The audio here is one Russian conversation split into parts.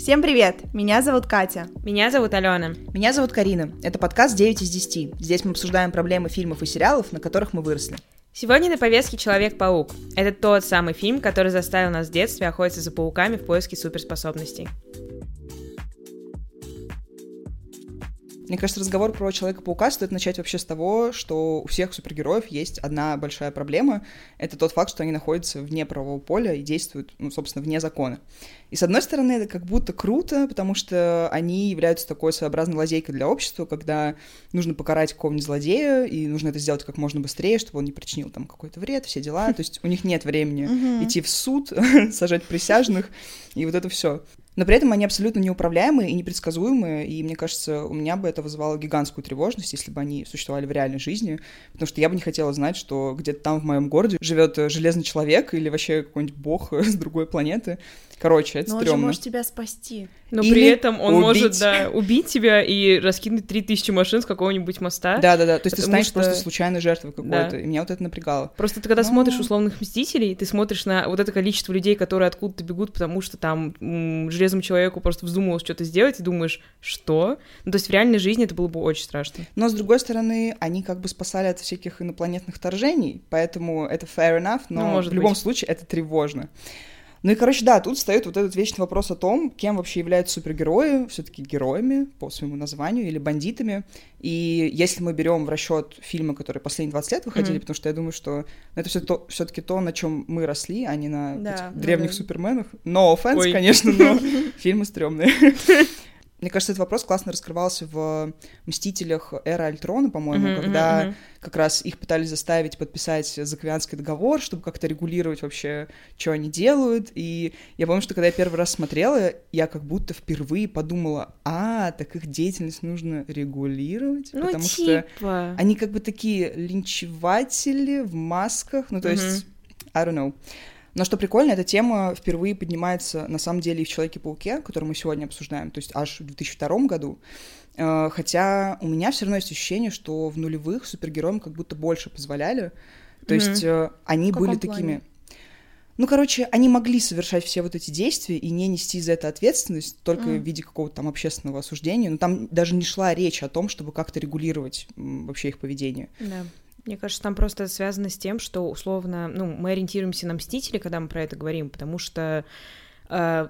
Всем привет! Меня зовут Катя. Меня зовут Алена. Меня зовут Карина. Это подкаст 9 из 10. Здесь мы обсуждаем проблемы фильмов и сериалов, на которых мы выросли. Сегодня на повестке «Человек-паук». Это тот самый фильм, который заставил нас в детстве охотиться за пауками в поиске суперспособностей. Мне кажется, разговор про Человека-паука стоит начать вообще с того, что у всех супергероев есть одна большая проблема. Это тот факт, что они находятся вне правового поля и действуют, ну, собственно, вне закона. И, с одной стороны, это как будто круто, потому что они являются такой своеобразной лазейкой для общества, когда нужно покарать какого-нибудь злодея, и нужно это сделать как можно быстрее, чтобы он не причинил там какой-то вред, все дела. То есть у них нет времени идти в суд, сажать присяжных, и вот это все. Но при этом они абсолютно неуправляемые и непредсказуемые, и мне кажется, у меня бы это вызывало гигантскую тревожность, если бы они существовали в реальной жизни, потому что я бы не хотела знать, что где-то там в моем городе живет железный человек или вообще какой-нибудь бог с другой планеты, Короче, это Но стрёмно. он же может тебя спасти. Но Или при этом он убить. может, да, убить тебя и раскинуть 3000 машин с какого-нибудь моста. Да-да-да, то есть ты станешь что- просто случайной жертвой какой-то, Да. и меня вот это напрягало. Просто ты когда Ну. смотришь условных мстителей, ты смотришь на вот это количество людей, которые откуда-то бегут, потому что там м, железному человеку просто вздумалось что-то сделать, и думаешь, что? Ну, то есть в реальной жизни это было бы очень страшно. Но, с другой стороны, они как бы спасали от всяких инопланетных вторжений, поэтому это fair enough, но Ну, может в любом быть. случае это тревожно. Ну и, короче, да, тут встает вот этот вечный вопрос о том, кем вообще являются супергерои, все-таки героями по своему названию или бандитами. И если мы берем в расчет фильмы, которые последние 20 лет выходили, Мгм. потому что я думаю, что это все то, все-таки то, на чем мы росли, а не на Да, этих да, древних да. суперменах. No offense, Ой. конечно, но фильмы стрёмные. Мне кажется, этот вопрос классно раскрывался в «Мстителях. Эра Альтрона», по-моему, мгм, когда мгм. как раз их пытались заставить подписать Заквианский договор, чтобы как-то регулировать вообще, что они делают. И я помню, что когда я первый раз смотрела, я как будто впервые подумала, а, так их деятельность нужно регулировать, Ну, потому что типа... они как бы такие линчеватели в масках, ну, то Мгм. есть, I don't know. Но что прикольно, эта тема впервые поднимается, на самом деле, и в «Человеке-пауке», который мы сегодня обсуждаем, то есть аж в 2002 году. Э, Хотя у меня все равно есть ощущение, что в нулевых супергероям как будто больше позволяли. То Мгм. есть э, они были плане? такими... Ну, короче, они могли совершать все вот эти действия и не нести за это ответственность только Мгм. в виде какого-то там общественного осуждения. Но там даже не шла речь о том, чтобы как-то регулировать вообще их поведение. Да. Мне кажется, там просто связано с тем, что условно, ну, мы ориентируемся на Мстители, когда мы про это говорим, потому что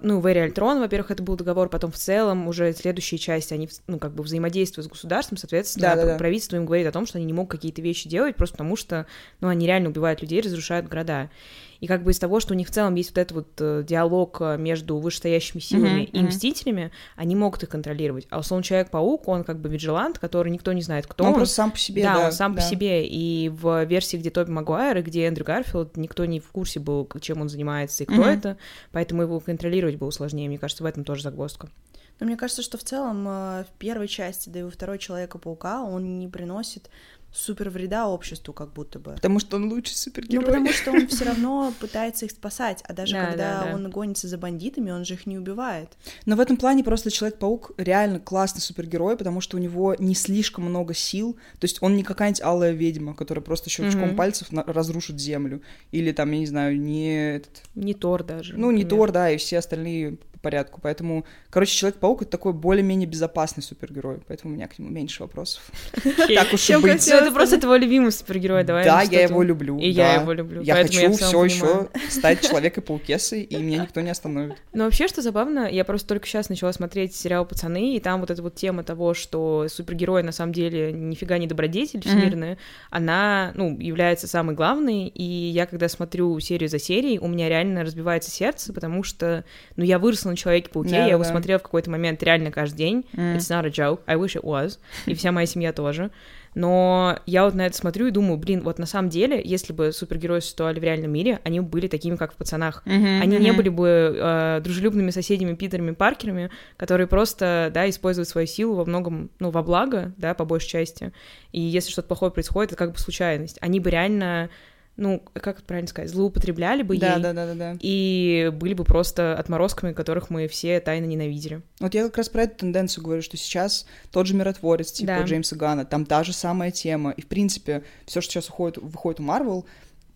ну, в Эре Альтрон, во-первых, это был договор, потом в целом уже следующие части, они, ну, как бы взаимодействуют с государством, соответственно, Да-да-да. правительство им говорит о том, что они не могут какие-то вещи делать, просто потому что, ну, они реально убивают людей, разрушают города. И как бы из того, что у них в целом есть вот этот вот э, диалог э, между вышестоящими силами Мгм, и мгм. Мстителями, они могут их контролировать. А условно Человек-паук, он как бы виджилант, который никто не знает, кто он он. просто сам по себе, да, да. он сам по да. себе. И в версии, где Тоби Магуайр и где Эндрю Гарфилд, никто не в курсе был, чем он занимается и кто Мгм. это, поэтому его контролировать было сложнее. Мне кажется, в этом тоже загвоздка. Но мне кажется, что в целом э, в первой части, да и во второй Человека-паука он не приносит супер вреда обществу, как будто бы. Потому что он лучший Ну, супергерой. потому что он все равно пытается их спасать, а даже Да, когда да, да. он гонится за бандитами, он же их не убивает. Но в этом плане просто Человек-паук реально классный супергерой, потому что у него не слишком много сил. То есть он не какая-нибудь алая ведьма, которая просто щелчком Мгм. пальцев на- разрушит землю. Или там, я не знаю, не этот... Не Тор даже. Ну, не например. Тор, да, и все остальные порядку. Поэтому, короче, Человек-паук — это такой более-менее безопасный супергерой. Поэтому у меня к нему меньше вопросов. Так уж и быть. Ну, это просто твой любимый супергерой, давай. Да, я его люблю. И я его люблю. Я хочу все еще стать Человека-паукесой, и меня никто не остановит. Ну, вообще, что забавно, я просто только сейчас начала смотреть сериал «Пацаны», и там вот эта вот тема того, что супергерои на самом деле нифига не добродетель всемирная, она, ну, является самой главной, и я, когда смотрю серию за серией, у меня реально разбивается сердце, потому что, ну, я выросла на Человеке-пауке, я его Да-да-да. смотрела в какой-то момент реально каждый день, М. It's not a joke. I wish it was. И вся моя семья тоже. Но я вот на это смотрю и думаю, блин, вот на самом деле, если бы супергерои существовали в реальном мире, они были такими, как в пацанах. Они не были бы э, дружелюбными соседями Питерами Паркерами, которые просто, да, используют свою силу во многом, ну, во благо, да, по большей части. И если что-то плохое происходит, это как бы случайность. Они бы реально, ну, как это правильно сказать, злоупотребляли бы Да, ей. да, да, да, да. И были бы просто отморозками, которых мы все тайно ненавидели. Вот я как раз про эту тенденцию говорю, что сейчас тот же миротворец, типа Да. Джеймса Гана, там та же самая тема. И, в принципе, все, что сейчас уходит, выходит у Марвел,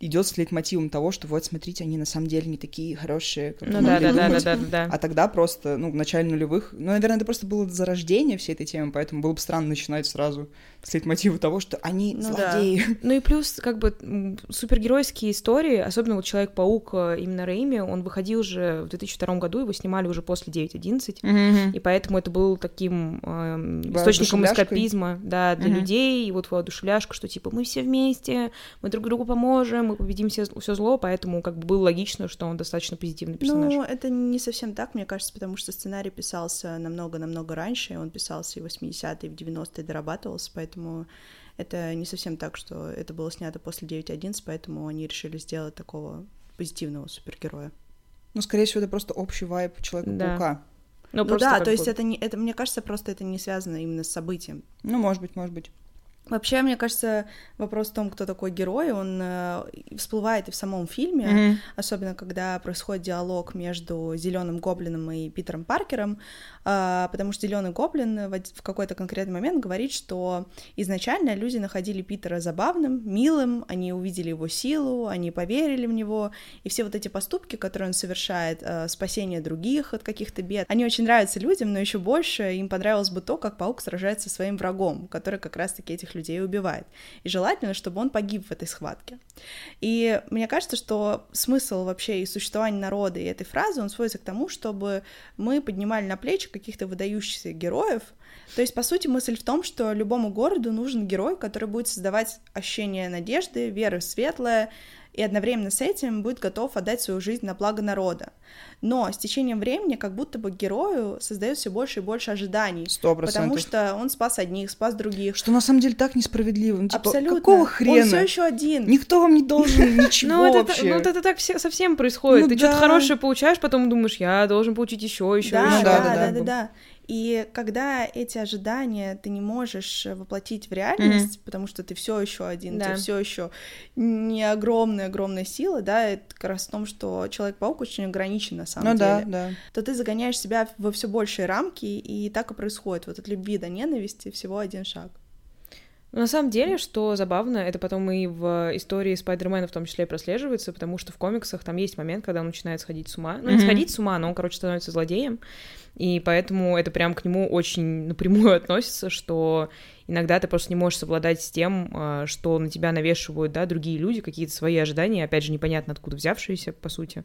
идет с лейтмотивом того, что вот, смотрите, они на самом деле не такие хорошие, как Ну да, да, да, да, да, да. А тогда просто, ну, в начале нулевых, ну, наверное, это просто было зарождение всей этой темы, поэтому было бы странно начинать сразу с лейтмотива того, что они Ну да. злодеи. Ну и плюс, как бы, супергеройские истории, особенно вот Человек-паук, э, именно Рэйми, он выходил же в 2002 году, его снимали уже после 9.11, и поэтому это был таким эм, источником эскапизма, да, для Мгм. людей, и вот воодушевляшка, что типа мы все вместе, мы друг другу поможем, мы победим все, все зло, поэтому как бы было логично, что он достаточно позитивный персонаж. Ну, это не совсем так, мне кажется, потому что сценарий писался намного-намного раньше, он писался и в 80-е, и в 90-е дорабатывался, поэтому это не совсем так, что это было снято после 9.11, поэтому они решили сделать такого позитивного супергероя. Ну, скорее всего, это просто общий вайб Человека-паука. Ну, Ну просто да, то есть это не, это, мне кажется, просто это не связано именно с событием. Ну, может быть, может быть. Вообще, мне кажется, вопрос в том, кто такой герой, он э, всплывает и в самом фильме, Мгм. особенно когда происходит диалог между Зеленым Гоблином и Питером Паркером, а, потому что Зеленый Гоблин в какой-то конкретный момент говорит, что изначально люди находили Питера забавным, милым, они увидели его силу, они поверили в него, и все вот эти поступки, которые он совершает, э, спасение других от каких-то бед, они очень нравятся людям, но еще больше им понравилось бы то, как паук сражается со своим врагом, который как раз-таки этих людей убивает. И желательно, чтобы он погиб в этой схватке. И мне кажется, что смысл вообще и существования народа и этой фразы, он сводится к тому, чтобы мы поднимали на плечи каких-то выдающихся героев. То есть, по сути, мысль в том, что любому городу нужен герой, который будет создавать ощущение надежды, веры в светлое, и одновременно с этим будет готов отдать свою жизнь на благо народа. Но с течением времени как будто бы герою создает все больше и больше ожиданий. Сто Потому процентов. что он спас одних, спас других. Что на самом деле так несправедливо. Ну, типа, Абсолютно. какого Он хрена? все еще один. Никто вам не должен ничего Ну, вообще. ну, вот это так все, совсем происходит. Ну Ты что-то хорошее получаешь, потом думаешь, я должен получить еще, еще, Ну еще. да, да, да, да. да, И когда эти ожидания ты не можешь воплотить в реальность, потому что ты все еще один, Да. ты все еще не огромная огромная сила, да, это как раз в том, что Человек-паук очень ограничен на самом Ну да, деле. да. То ты загоняешь себя во все большие рамки, и так и происходит. Вот от любви до ненависти всего один шаг. Но на самом деле, что забавно, это потом и в истории Спайдермена в том числе прослеживается, потому что в комиксах там есть момент, когда он начинает сходить с ума. Ну, не сходить с ума, но он, короче, становится злодеем. И поэтому это прям к нему очень напрямую относится, что иногда ты просто не можешь совладать с тем, а, что на тебя навешивают, да, другие люди, какие-то свои ожидания, опять же, непонятно откуда взявшиеся, по сути.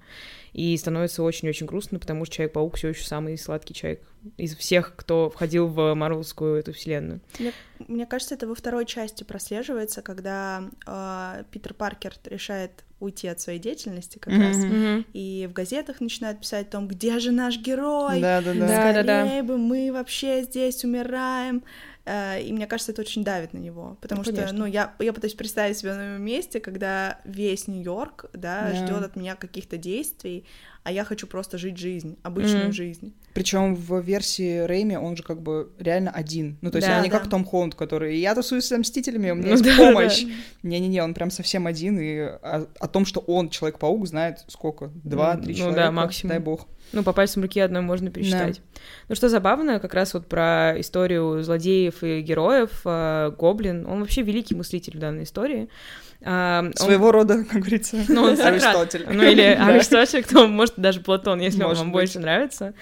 И становится очень-очень грустно, потому что Человек-паук все еще самый сладкий человек из всех, кто входил в Марвелскую эту вселенную. Мне, мне кажется, это во второй части прослеживается, когда э, Питер Паркер решает уйти от своей деятельности как Мгм. раз. Мгм. И в газетах начинают писать о том, где же наш герой, Да, да, да. Да, да, да. скорее бы мы вообще здесь умираем. Э, И мне кажется, это очень давит на него, потому Ну, что, конечно. ну, я, я пытаюсь представить себя на его месте, когда весь Нью-Йорк, да, Да. ждет от меня каких-то действий, а я хочу просто жить жизнь, обычную Мгм. жизнь. Причем в версии Рэйми он же как бы реально один. Ну, то есть Да, он не да. как Том Холланд, который «я тусуюсь с Мстителями, у меня Ну есть да, помощь». да. Не-не-не, он прям совсем один, и о, о том, что он Человек-паук, знает сколько? Два-три Ну человека? да, максимум. Дай бог. Ну, по пальцам руки одной можно пересчитать. Ну, что забавно, как раз вот про историю злодеев и героев, э, Гоблин, он вообще великий мыслитель в данной истории. А, он- Своего рода, как говорится, Ну, он Сократ. Аристотель. Ну, или. Аристотель, кто, может, даже Платон, если он Может вам быть. больше нравится.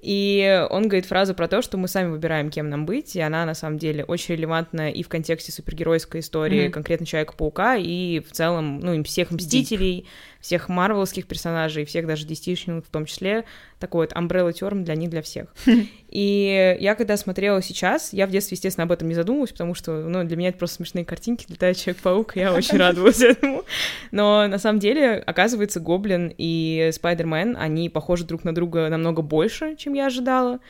И он говорит фразу про то, что мы сами выбираем, кем нам быть, и она, на самом деле, очень релевантна и в контексте супергеройской истории, Мгм. конкретно Человека-паука, и в целом, ну, и всех Мстителей, всех марвелских персонажей, всех даже DC в том числе, такой вот umbrella term для них, для всех. И я, когда смотрела сейчас, я в детстве, естественно, об этом не задумывалась, потому что, ну, для меня это просто смешные картинки, летает Человек-паук, я очень радовалась этому. Но на самом деле, оказывается, Гоблин и Спайдермен, они похожи друг на друга намного больше, чем я ожидала.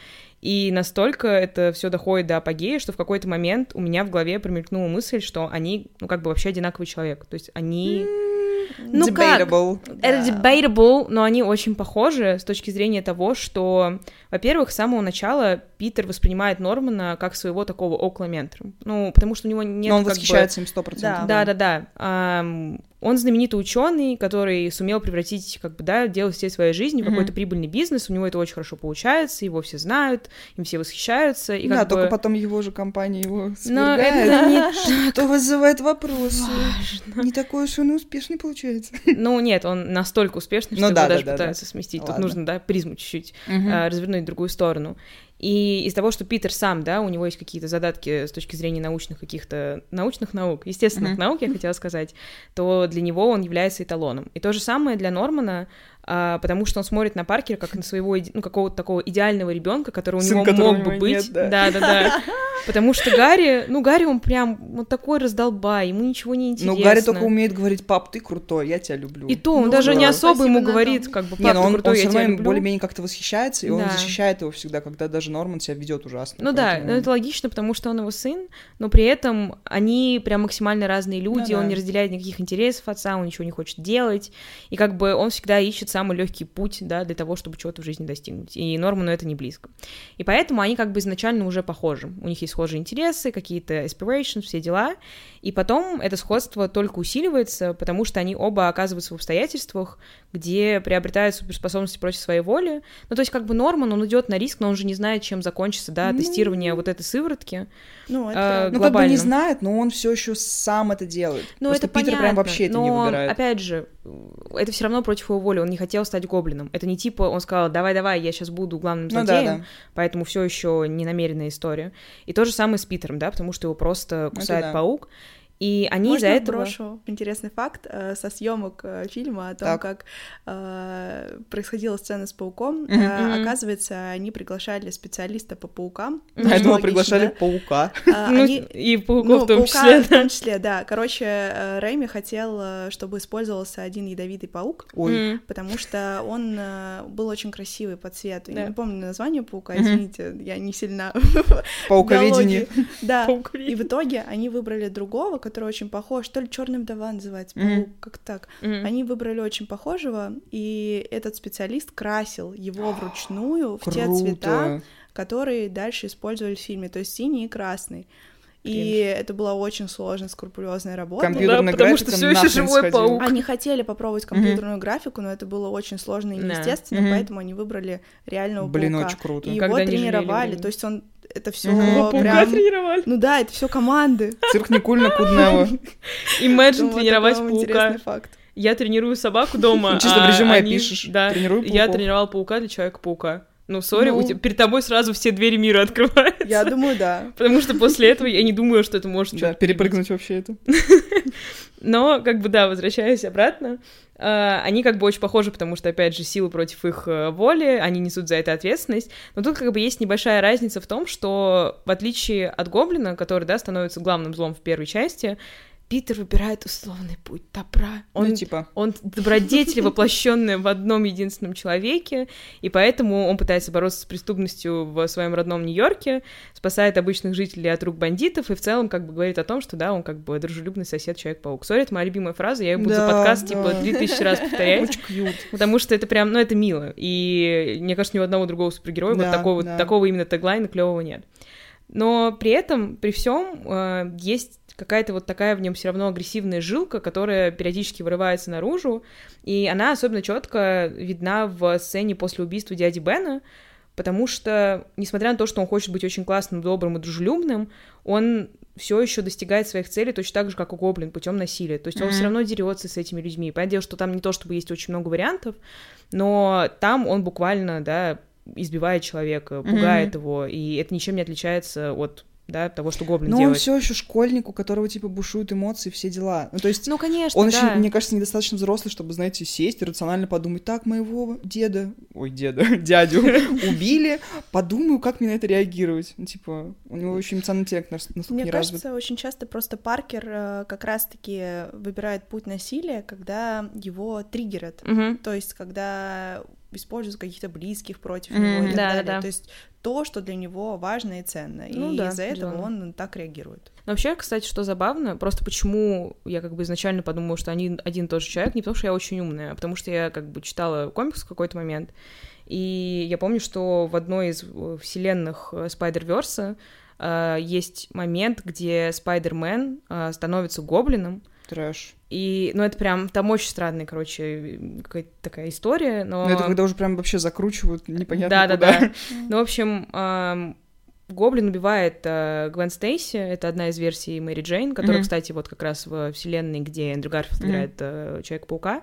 И настолько это все доходит до апогея, что в какой-то момент у меня в голове промелькнула мысль, что они, ну, как бы вообще одинаковый человек. То есть они... Ну как? Debatable. Это Да. debatable, но они очень похожи с точки зрения того, что, во-первых, с самого начала Питер воспринимает Нормана как своего такого около ментора. Ну, потому что у него нет... Но он восхищается бы... им сто процентов. Да, да, да. да. Он знаменитый ученый, который сумел превратить, как бы, да, делать все своей жизни в mm-hmm. какой-то прибыльный бизнес. У него это очень хорошо получается, его все знают, им все восхищаются. И да, как только бы... потом его же компания его свергает. Но это не Что вызывает вопросы. Важно. Не такой уж он и успешный получается. Ну нет, он настолько успешный, ну что ну, его да, даже да, пытаются да. сместить. Ладно. Тут нужно, да, призму чуть-чуть угу. а, развернуть в другую сторону. И из того, что Питер сам, да, у него есть какие-то задатки с точки зрения научных каких-то научных наук, естественных mm-hmm. наук, я хотела сказать, то для него он является эталоном. И то же самое для Нормана, а, потому что он смотрит на Паркера как на своего, ну, какого-то такого идеального ребенка, который у Сын, него мог бы быть. да. да, да, да. Потому что Гарри, ну, Гарри, он прям вот такой раздолбай, ему ничего не интересно. Ну, Гарри только умеет говорить, пап, ты крутой, я тебя люблю. И то, он ну, даже да. не особо ему говорит, как бы, пап, не, но он, ты крутой, он я тебя люблю. более-менее как-то восхищается, и да. он защищает его всегда, когда даже Норман себя ведет ужасно. Ну поэтому... да, это логично, потому что он его сын, но при этом они прям максимально разные люди, ну, он да. не разделяет никаких интересов отца, он ничего не хочет делать, и как бы он всегда ищет самый легкий путь да, для того, чтобы чего-то в жизни достигнуть. И Норману это не близко. И поэтому они как бы изначально уже похожи. У них есть схожие интересы, какие-то aspirations, все дела. И потом это сходство только усиливается, потому что они оба оказываются в обстоятельствах, где приобретают суперспособности против своей воли. Ну, то есть как бы Норман, он идет на риск, но он же не знает, чем закончится, да, ну... тестирование вот этой сыворотки. Ну, это... Э, ну, как бы не знает, но он все еще сам это делает. Ну, Просто это Питер понятно, прям вообще это но, не выбирает. опять же, это все равно против его воли, он не хотел стать гоблином. Это не типа он сказал, давай-давай, я сейчас буду главным злодеем, ну, да, да. поэтому все еще не намеренная история. И то же самое с Питером, да, потому что его просто кусает да. паук. И они Можно из-за этого... брошу интересный факт э, со съемок э, фильма о том, так. как э, происходила сцена с пауком. Mm-hmm. Э, оказывается, они приглашали специалиста по паукам. Mm-hmm. А этого приглашали да? паука. Э, ну, они... И пауков ну, в том паука числе. в том числе, да. Короче, э, Рэйми хотел, чтобы использовался один ядовитый паук, Ой. Mm-hmm. потому что он э, был очень красивый по цвету. Да. Я не помню название паука, извините, mm-hmm. я не сильно... Пауковедение. Да. И в итоге они выбрали другого, который очень похож, то ли черный вдова называется, mm-hmm. как так. Mm-hmm. Они выбрали очень похожего, и этот специалист красил его вручную в те цвета, которые дальше использовали в фильме, то есть синий и красный. И это была очень сложная, скрупулезная работа. Компьютерная да, потому что все еще живой сходил. паук. Они хотели попробовать компьютерную mm-hmm. графику, но это было очень сложно и неестественно, yeah. mm-hmm. поэтому они выбрали реального Блин, паука. очень круто. И его тренировали, то есть он это все прям... тренировали. Ну да, это все команды. Цирк не кульно куднево. Imagine тренировать паука. факт. Я тренирую собаку дома. Чисто в резюме пишешь. Да, я тренировал паука для Человека-паука. Ну, sorry, ну... Тебя, перед тобой сразу все двери мира открываются. Я думаю, да. Потому что после этого я не думаю, что это может... Да, перепрыгнуть вообще это. Но, как бы, да, возвращаясь обратно, они как бы очень похожи, потому что, опять же, силы против их uh, воли, они несут за это ответственность. Но тут как бы есть небольшая разница в том, что в отличие от Гоблина, который, да, становится главным злом в первой части, Питер выбирает условный путь добра. Ну, он, ну, типа. он добродетель, воплощенная в одном единственном человеке, и поэтому он пытается бороться с преступностью в своем родном Нью-Йорке, спасает обычных жителей от рук бандитов, и в целом как бы говорит о том, что да, он как бы дружелюбный сосед Человек-паук. Сори, это моя любимая фраза, я ее буду да, за подкаст типа, да. типа 3000 раз повторять. Очень кьют. Потому что это прям, ну это мило, и мне кажется, ни у одного другого супергероя да, вот такого, да. такого именно теглайна клевого нет. Но при этом, при всем, э, есть какая-то вот такая в нем все равно агрессивная жилка, которая периодически вырывается наружу, и она особенно четко видна в сцене после убийства дяди Бена, потому что, несмотря на то, что он хочет быть очень классным, добрым и дружелюбным, он все еще достигает своих целей точно так же, как и Гоблин, путем насилия. То есть он mm-hmm. все равно дерется с этими людьми. Понятное дело, что там не то, чтобы есть очень много вариантов, но там он буквально, да, избивает человека, пугает mm-hmm. его, и это ничем не отличается от да, того, что гоблин Но делает. он все еще школьник, у которого типа бушуют эмоции, все дела. Ну, то есть, ну, конечно, он да. еще, мне кажется, недостаточно взрослый, чтобы, знаете, сесть и рационально подумать, так, моего деда, ой, деда, дядю убили, подумаю, как мне на это реагировать. Ну, типа, у него еще эмоциональный интеллект настолько Мне не кажется, очень часто просто Паркер э, как раз-таки выбирает путь насилия, когда его триггерят. То есть, когда используют каких-то близких против mm, него и так да, далее. Да. То есть то, что для него важно и ценно. Ну, и да, из-за этого он так реагирует. Но вообще, кстати, что забавно, просто почему я как бы изначально подумала, что они один и тот же человек, не потому что я очень умная, а потому что я как бы читала комикс в какой-то момент, И я помню, что в одной из э, вселенных Спайдер-Верса э, есть момент, где Спайдермен э, становится гоблином. Трэш. И, ну, это прям, там очень странная, короче, какая-то такая история, но... Ну, это когда уже прям вообще закручивают непонятно Да, куда. да, да. Ну, в общем, эм, Гоблин убивает э, Гвен Стейси, это одна из версий Мэри Джейн, которая, кстати, вот как раз в вселенной, где Эндрю Гарфилд играет э, Человека-паука.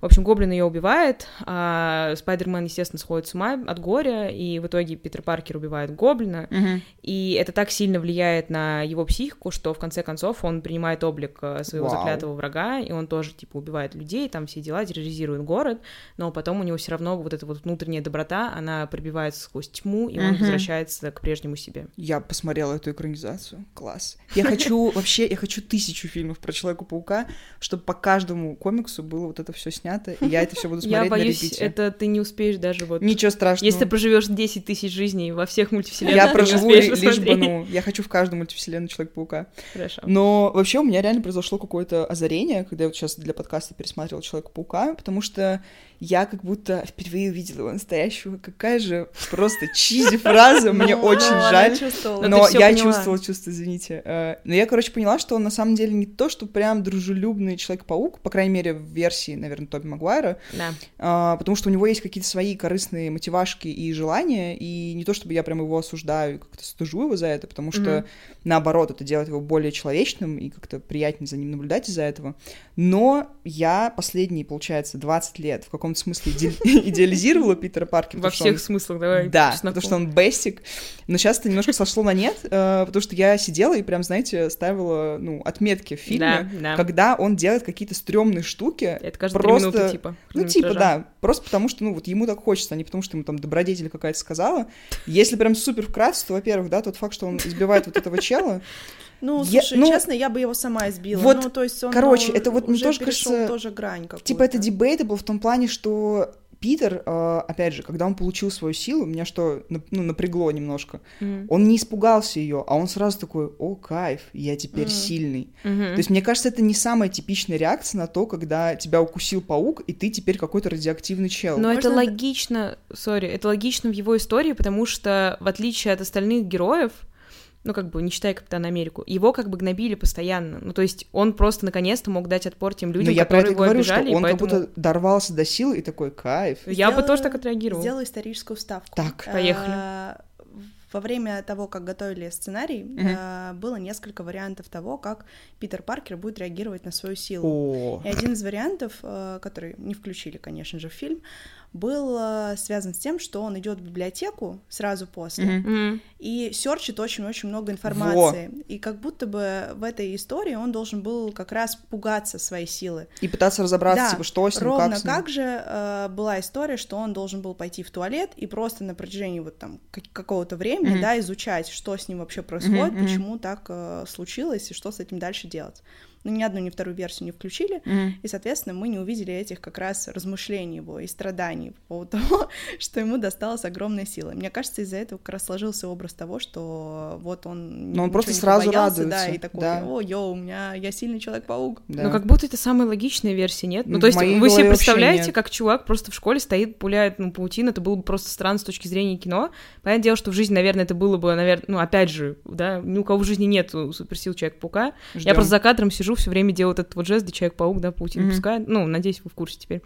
В общем, Гоблин ее убивает, а Спайдермен, естественно, сходит с ума от горя, и в итоге Питер Паркер убивает Гоблина, Мгм. и это так сильно влияет на его психику, что в конце концов он принимает облик э, своего Вау. заклятого врага, и он тоже, типа, убивает людей, там все дела, терроризирует город, но потом у него все равно вот эта вот внутренняя доброта, она пробивается сквозь тьму, и он Мгм. возвращается к прежнему себе. Я посмотрела эту экранизацию. Класс. Я хочу вообще, я хочу тысячу фильмов про Человека-паука, чтобы по каждому комиксу было вот это все снято, и я это все буду смотреть Я боюсь, это ты не успеешь даже вот... Ничего страшного. Если ты проживешь 10 тысяч жизней во всех мультивселенных, я проживу лишь бы, ну, я хочу в каждую мультивселенную Человека-паука. Хорошо. Но вообще у меня реально произошло какое-то озарение, когда я вот сейчас для подкаста пересматривала Человека-паука, потому что я как будто впервые увидела его настоящего. Какая же просто чизи фраза, мне Ну, очень ну, жаль. чувствовала. Но всё я чувствовала чувство, извините. Э, Но я, короче, поняла, что он на самом деле не то, что прям дружелюбный Человек-паук, по крайней мере, в версии, наверное, Тоби Магуайра, Да. а, потому что у него есть какие-то свои корыстные мотивашки и желания, и не то, чтобы я прям его осуждаю и как-то стыжу его за это, потому что, Мгм. наоборот, это делает его более человечным, и как-то приятнее за ним наблюдать из-за этого. Но я последние, получается, 20 лет в каком-то смысле иде- идеализировала Питера Паркера. Во всех смыслах, давай. да, потому что он бестик. Но сейчас это немножко сошло на нет, э, потому что я сидела и прям, знаете, ставила, ну, отметки в фильме, Да, да. когда он делает какие-то стрёмные штуки. Это каждые просто- минуты, типа. Ну, типа, да, просто потому что, ну, вот ему так хочется, а не потому что ему там добродетель какая-то сказала. Если прям супер вкратце, то, во-первых, да, тот факт, что он избивает вот этого чела, Ну, Я- слушай, ну, честно, я бы его сама избила. вот, ну, то есть он, короче, ну, это вот мне тоже кажется, тоже грань какую-то. Типа это debatable в том плане, что Питер, э, опять же, когда он получил свою силу, меня что, ну, напрягло немножко. Мгм. Он не испугался ее, а он сразу такой, о, кайф, я теперь Мгм. сильный. Мгм. То есть, мне кажется, это не самая типичная реакция на то, когда тебя укусил паук, и ты теперь какой-то радиоактивный чел. Но это Можно- логично, сори, это логично в его истории, потому что, в отличие от остальных героев, ну, как бы, не считая Капитана Америку, его как бы гнобили постоянно. Ну, то есть он просто наконец-то мог дать отпор тем людям, Но я про это которые его говорю, обижали, что он поэтому... как будто дорвался до силы и такой, кайф. Я бы тоже так отреагировала. Сделаю историческую вставку. Так. Поехали. Э, Во время того, как готовили сценарий, э, было несколько вариантов того, как Питер Паркер будет реагировать на свою силу. О, И один из вариантов, э, который не включили, конечно же, в фильм, был э, связан с тем, что он идет в библиотеку сразу после. Мгм. и серчит очень-очень много информации. И как будто бы в этой истории он должен был как раз пугаться своей силы. и пытаться разобраться, Да, типа, что с ним, Ровно как с ним. как же э, была история, что он должен был пойти в туалет и просто на протяжении вот там как- какого-то времени, Мгм. да, изучать, что с ним вообще происходит, мгм. почему так э, случилось и что с этим дальше делать. Но ни одну, ни вторую версию не включили, Мгм. и, соответственно, мы не увидели этих как раз размышлений его и страданий по поводу того, что ему досталась огромная сила. Мне кажется, из-за этого как раз сложился образ того, что вот он Но он ничего просто не сразу побоялся, да, радуется, и такой, да. о, йоу, у меня, я сильный человек-паук. Да. Ну, как будто это самая логичная версия, нет? Ну, В то есть моей вы себе представляете, как чувак просто в школе стоит, пуляет, ну, паутину, это было бы просто странно с точки зрения кино. Понятное дело, что в жизни, наверное, это было бы, наверное, ну, опять же, да, ни у кого в жизни нет суперсил Человека-паука. Я просто за кадром сижу, все время делаю вот этот вот жест, где Человек-паук, да, паутину Мгм. пускает. Ну, надеюсь, вы в курсе теперь.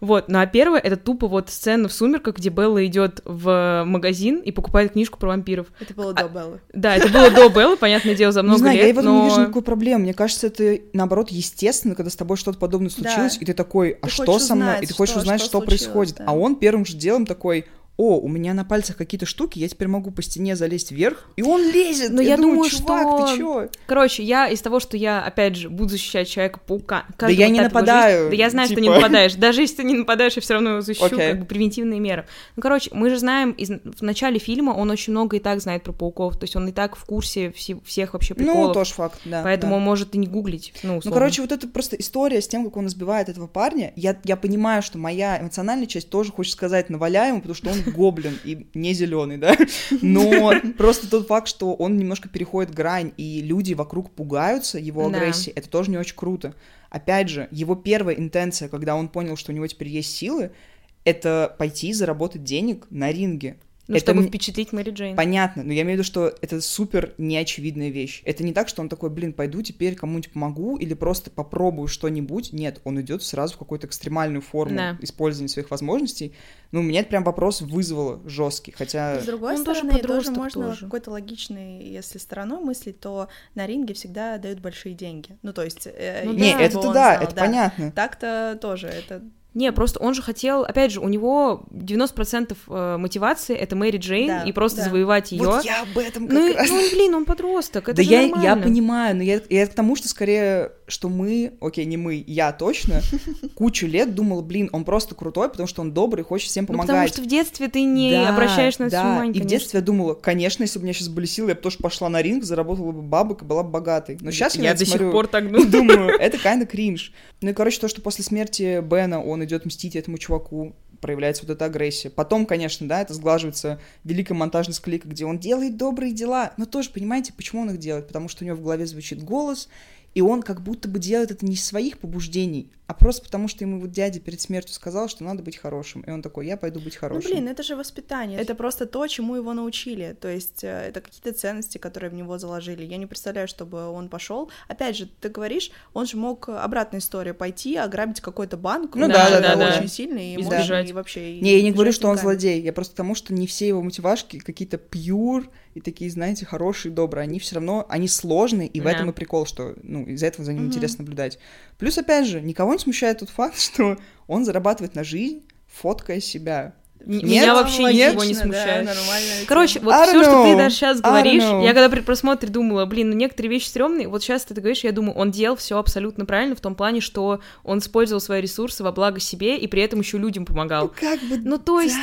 Вот, ну а первое это тупо вот сцена в сумерках, где Белла идет в магазин и покупает книжку про вампиров. Это было А, до Беллы. Да, это было до Беллы, понятное дело, за много не знаю, лет, я в этом не вижу никакой проблемы. Мне кажется, это наоборот естественно, когда с тобой что-то подобное случилось, и ты такой, а что со мной? И ты хочешь узнать, что происходит. А он первым же делом такой, о, у меня на пальцах какие-то штуки, я теперь могу по стене залезть вверх, и он лезет. Но я думаю, думаю, чувак, что- ты чё? Короче, я из того, что я, опять же, буду защищать Человека-паука. Да я не нападаю, жизни- Да я знаю, что не типа. нападаешь. Даже если ты не нападаешь, я все равно защищу, Окей. как бы превентивные меры. Ну, короче, мы же знаем, из... в начале фильма он очень много и так знает про пауков, то есть он и так в курсе все- всех вообще приколов. Ну, тоже факт, да. Поэтому да. он может и не гуглить. Ну, Ну, условно. короче, вот это просто история с тем, как он избивает этого парня. Я, я понимаю, что моя эмоциональная часть тоже хочет сказать наваляй ему, потому что он гоблин и не зеленый, да. Но просто тот факт, что он немножко переходит грань, и люди вокруг пугаются его Да. агрессии, это тоже не очень круто. Опять же, его первая интенция, когда он понял, что у него теперь есть силы, это пойти заработать денег на ринге. Ну, это чтобы впечатлить Мэри Джейн. Понятно, но я имею в виду, что это супер неочевидная вещь. Это не так, что он такой, блин, пойду теперь кому-нибудь помогу или просто попробую что-нибудь. Нет, он идет сразу в какую-то экстремальную форму Да. использования своих возможностей. Ну, меня это прям вопрос вызвало жесткий, хотя... С другой Он тоже стороны, тоже подросток можно тоже. какой-то логичный, если стороной мыслить, то на ринге всегда дают большие деньги. Ну, то есть... э, Ну если Не, да. бы это-то он да, знал, это понятно. Так-то тоже, это... Не, просто он же хотел, опять же, у него 90% э, мотивации это Мэри Джейн Да, и просто да. завоевать ее. Вот я об этом как ну, раз. ну, блин, он подросток, это да я, нормально. я понимаю, но я, я к тому, что скорее, что мы, окей, не мы, я точно, кучу лет думала, блин, он просто крутой, потому что он добрый, хочет всем Ну, помогать. потому что в детстве ты не Да, обращаешь на это да, внимание, и в конечно. детстве я думала, конечно, если бы у меня сейчас были силы, я бы тоже пошла на ринг, заработала бы бабок и была бы богатой. Но сейчас я, я до сих смотрю пор так думаю. думаю, это kinda кринж. Ну и, короче, то, что после смерти Бена он идет мстить этому чуваку, проявляется вот эта агрессия. Потом, конечно, да, это сглаживается великой монтажной склейкой, где он делает добрые дела. Но тоже, понимаете, почему он их делает? Потому что у него в голове звучит голос, и он как будто бы делает это не из своих побуждений, а просто потому, что ему вот дядя перед смертью сказал, что надо быть хорошим. И он такой, я пойду быть Ну, хорошим. блин, это же воспитание. Это просто то, чему его научили. То есть э, это какие-то ценности, которые в него заложили. Я не представляю, чтобы он пошел. Опять же, ты говоришь, он же мог обратная история пойти, ограбить какой-то банк. Ну да, же да, да, очень да. сильный и, И можно сбежать. и вообще. Не, я не говорю, что он злодей. Я просто тому, что не все его мотивашки какие-то пьюр и такие, знаете, хорошие, добрые. Они все равно, они сложные, и в Да. этом и прикол, что, ну, из-за этого за ним Мгм. интересно наблюдать. Плюс, опять же, никого не смущает тот факт, что он зарабатывает на жизнь, фоткая себя. М- Нет, Меня вообще нет. ничего не Логично, да, смущает. нормальная Короче, вот все, что ты даже сейчас говоришь, я когда при просмотре думала, блин, ну некоторые вещи стрёмные, вот сейчас ты это говоришь, я думаю, он делал все абсолютно правильно в том плане, что он использовал свои ресурсы во благо себе и при этом еще людям помогал. как бы... Ну, то есть,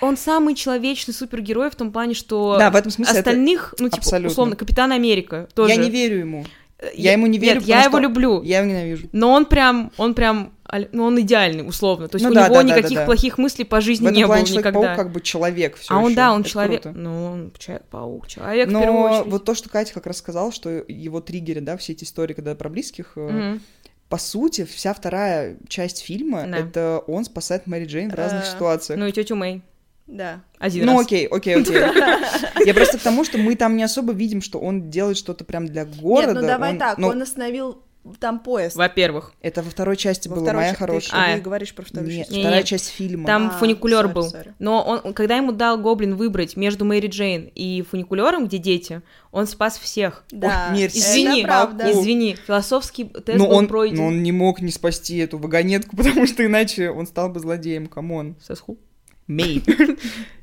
он самый человечный супергерой в том плане, что Да, в этом смысле это- остальных, ну, типа, абсолютно. условно, Капитан Америка тоже. Я не верю ему. Э, Я ему не верю, Нет, я его люблю. Я его ненавижу. Но он прям, он прям, ну, он идеальный, условно. То есть Ну у да, него да, никаких да, да. плохих мыслей по В жизни этом не было плане Человек-паук никогда. как бы человек все а он, да, он Это человек. круто. Ну, он человек-паук, человек в первую Но очередь. вот то, что Катя как раз сказала, что его триггеры, да, все эти истории, когда про близких, Мгм. по сути, вся вторая часть фильма Да. это он спасает Мэри Джейн в разных ситуациях. Ну и тетю Мэй. Да. Один Ну раз. окей, окей, окей. Я просто к тому, что мы там не особо видим, что он делает что-то прям для города. Нет, ну давай Он- так, ну, он остановил там поезд. Во-первых. Это во второй части Во было, второй моя ча- хорошая. Ты, А. ты говоришь про вторую Нет, часть. Не, вторая не. часть фильма. Там А, фуникулер сори, был. сори. Но он, когда ему дал Гоблин выбрать между Мэри Джейн и фуникулером, где дети, он спас всех. Да, Ой, это Извини, правда. Извини, философский тест но был он, пройден. но он не мог не спасти эту вагонетку, потому что иначе он стал бы злодеем, come on. So sue me.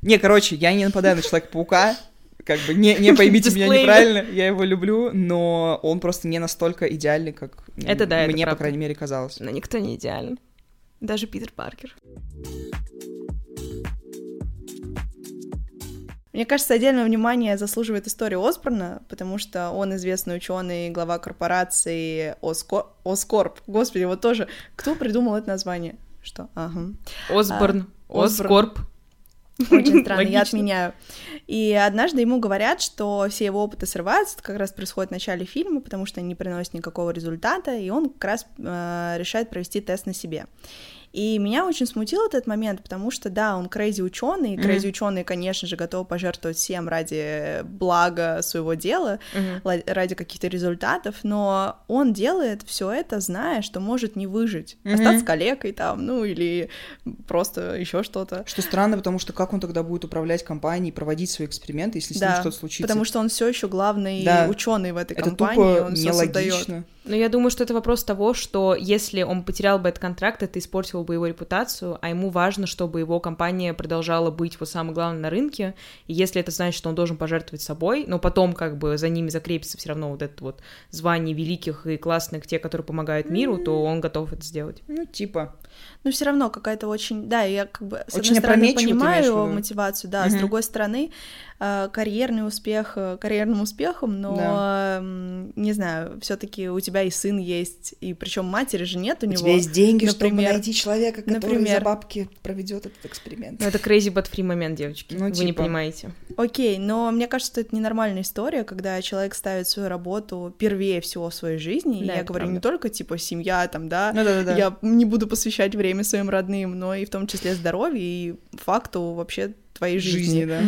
Не, короче, я не нападаю на Человека-паука, как бы не, не поймите меня неправильно, я его люблю, но он просто не настолько идеальный, как Это да, это мне, по правда. крайней мере, казалось. Но никто не идеален. Даже Питер Паркер. Мне кажется, отдельное внимание заслуживает история Осборна, потому что он известный ученый, глава корпорации Оскор... Oscorp. Господи, вот тоже. Кто придумал это название? Что? Ага. Осборн. А, Осборн. Оскорб. Очень странно, я Логично. отменяю. И однажды ему говорят, что все его опыты срываются, это как раз происходит в начале фильма, потому что они не приносят никакого результата, и он как раз э, решает провести тест на себе. И меня очень смутил этот момент, потому что, да, он crazy ученый, и Мгм. crazy ученые, конечно же, готовы пожертвовать всем ради блага своего дела, ла- ради каких-то результатов, но он делает все это, зная, что может не выжить, Мгм. остаться калекой там, ну или просто еще что-то. Что странно, потому что как он тогда будет управлять компанией, проводить свои эксперименты, если с ним Да, что-то случится? Потому что он все еще главный Да. ученый в этой это компании, тупо он все создает. Но я думаю, что это вопрос того, что если он потерял бы этот контракт, это испортило бы его репутацию, а ему важно, чтобы его компания продолжала быть вот самое главное на рынке, и если это значит, что он должен пожертвовать собой, но потом как бы за ними закрепится все равно вот это вот звание великих и классных, те, которые помогают миру, то он готов это сделать. Ну, типа. Но все равно какая-то очень, да, я как бы с Очень одной стороны понимаю виду? мотивацию, да, с Мгм. другой стороны э, карьерный успех э, карьерным успехом, но Да. м, не знаю, все-таки у тебя и сын есть, и причем матери же нет у, у него. тебя есть деньги, например, чтобы найти человека, который например, за бабки проведет этот эксперимент. Ну, это crazy but free момент, девочки. Ну, Вы не типа. понимаете. Окей, но мне кажется, что это ненормальная история, когда человек ставит свою работу первее всего в своей жизни. и Да, я это говорю не правда. только типа семья, там, да, Ну да-да-да. я не буду посвящать время своим родным, но и в том числе здоровью и факту вообще твоей жизни. жизни, да.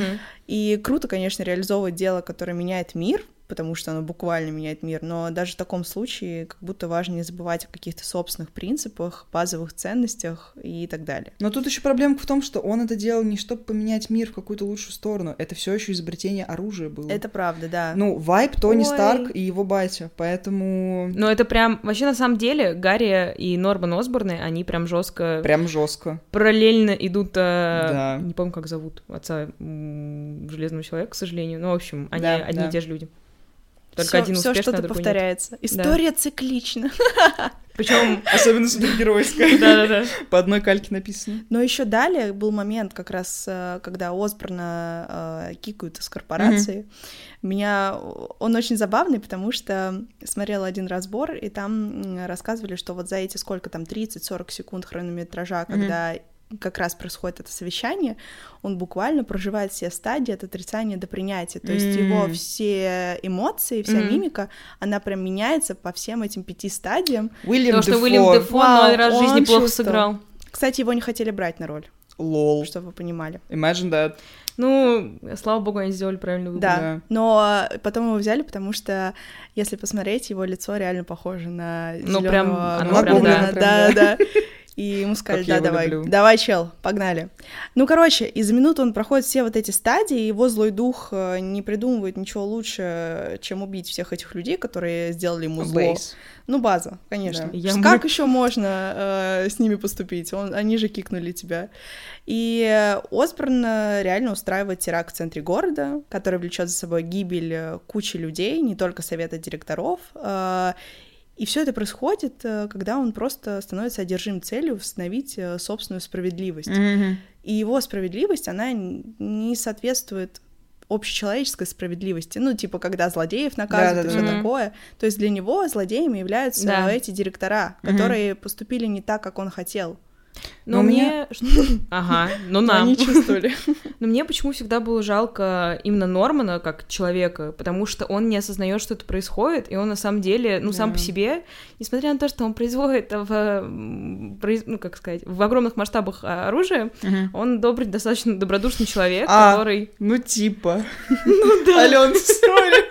И круто, конечно, реализовывать дело, которое меняет мир, потому что оно буквально меняет мир, но даже в таком случае как будто важно не забывать о каких-то собственных принципах, базовых ценностях и так далее. Но тут еще проблемка в том, что он это делал не чтобы поменять мир в какую-то лучшую сторону. Это все еще изобретение оружия было. Это правда, да. Ну, вайп Тони Ой. Старк и его батя, поэтому Но это прям... Вообще, на самом деле, Гарри и Норман Осборны, они прям жестко прям жестко. параллельно идут... э, Да. Не помню, как зовут отца м, Железного Человека, к сожалению. Ну, в общем, они Да, одни да. и те же люди. Только Всё- один всё успешный, а что-то нет. повторяется. История циклична. Причем... Особенно супергеройская. Да-да-да. По одной кальке написано. Но еще далее был момент, как раз, э, когда Осборна э, кикают из корпорации. Меня он очень забавный, потому что смотрела один разбор, и там рассказывали, что вот за эти сколько там 30-40 секунд хронометража, когда как раз происходит это совещание, он буквально проживает все стадии от отрицания до принятия. То есть его М. все эмоции, вся Мгм. мимика, она прям меняется по всем этим пяти стадиям. Уильям Потому что Дефо. Уильям Дефо Вау, ноль раз в жизни плохо чувствовал. сыграл. Кстати, его не хотели брать на роль, Лол. чтобы вы понимали. Imagine that. Ну, слава богу, они сделали правильный выбор. Да, Да. но потом его взяли, потому что, если посмотреть, его лицо реально похоже на Ну, зелёного прям, оно прям, да. да, да. И ему сказали, Как да, давай, люблю. давай, чел, погнали. Ну, короче, из минуты он проходит все вот эти стадии, его злой дух э, не придумывает ничего лучше, чем убить всех этих людей, которые сделали ему зло. Бейс. Ну, база, конечно. Да. Я как мы- еще можно э, с ними поступить? Он, они же кикнули тебя. И Осборн э, реально устраивает теракт в центре города, который влечет за собой гибель э, кучи людей, не только совета директоров. э, и все это происходит, э, когда он просто становится одержим целью восстановить э, собственную справедливость. Мгм. И его справедливость, она не соответствует общечеловеческой справедливости. Ну, типа, когда злодеев наказывают и все. Мгм. такое. То есть для него злодеями являются Да. эти директора, которые поступили не так, как он хотел. Но Но мне... Ага, ну нам. Они чувствовали. Но мне почему всегда было жалко именно Нормана как человека, потому что он не осознает, что это происходит, и он на самом деле, ну, сам Да. по себе, несмотря на то, что он производит в, ну, как сказать, в огромных масштабах а, оружие, Мгм. он добрый, достаточно добродушный человек, А. который... Ну, типа. Ну да. Ален, сори.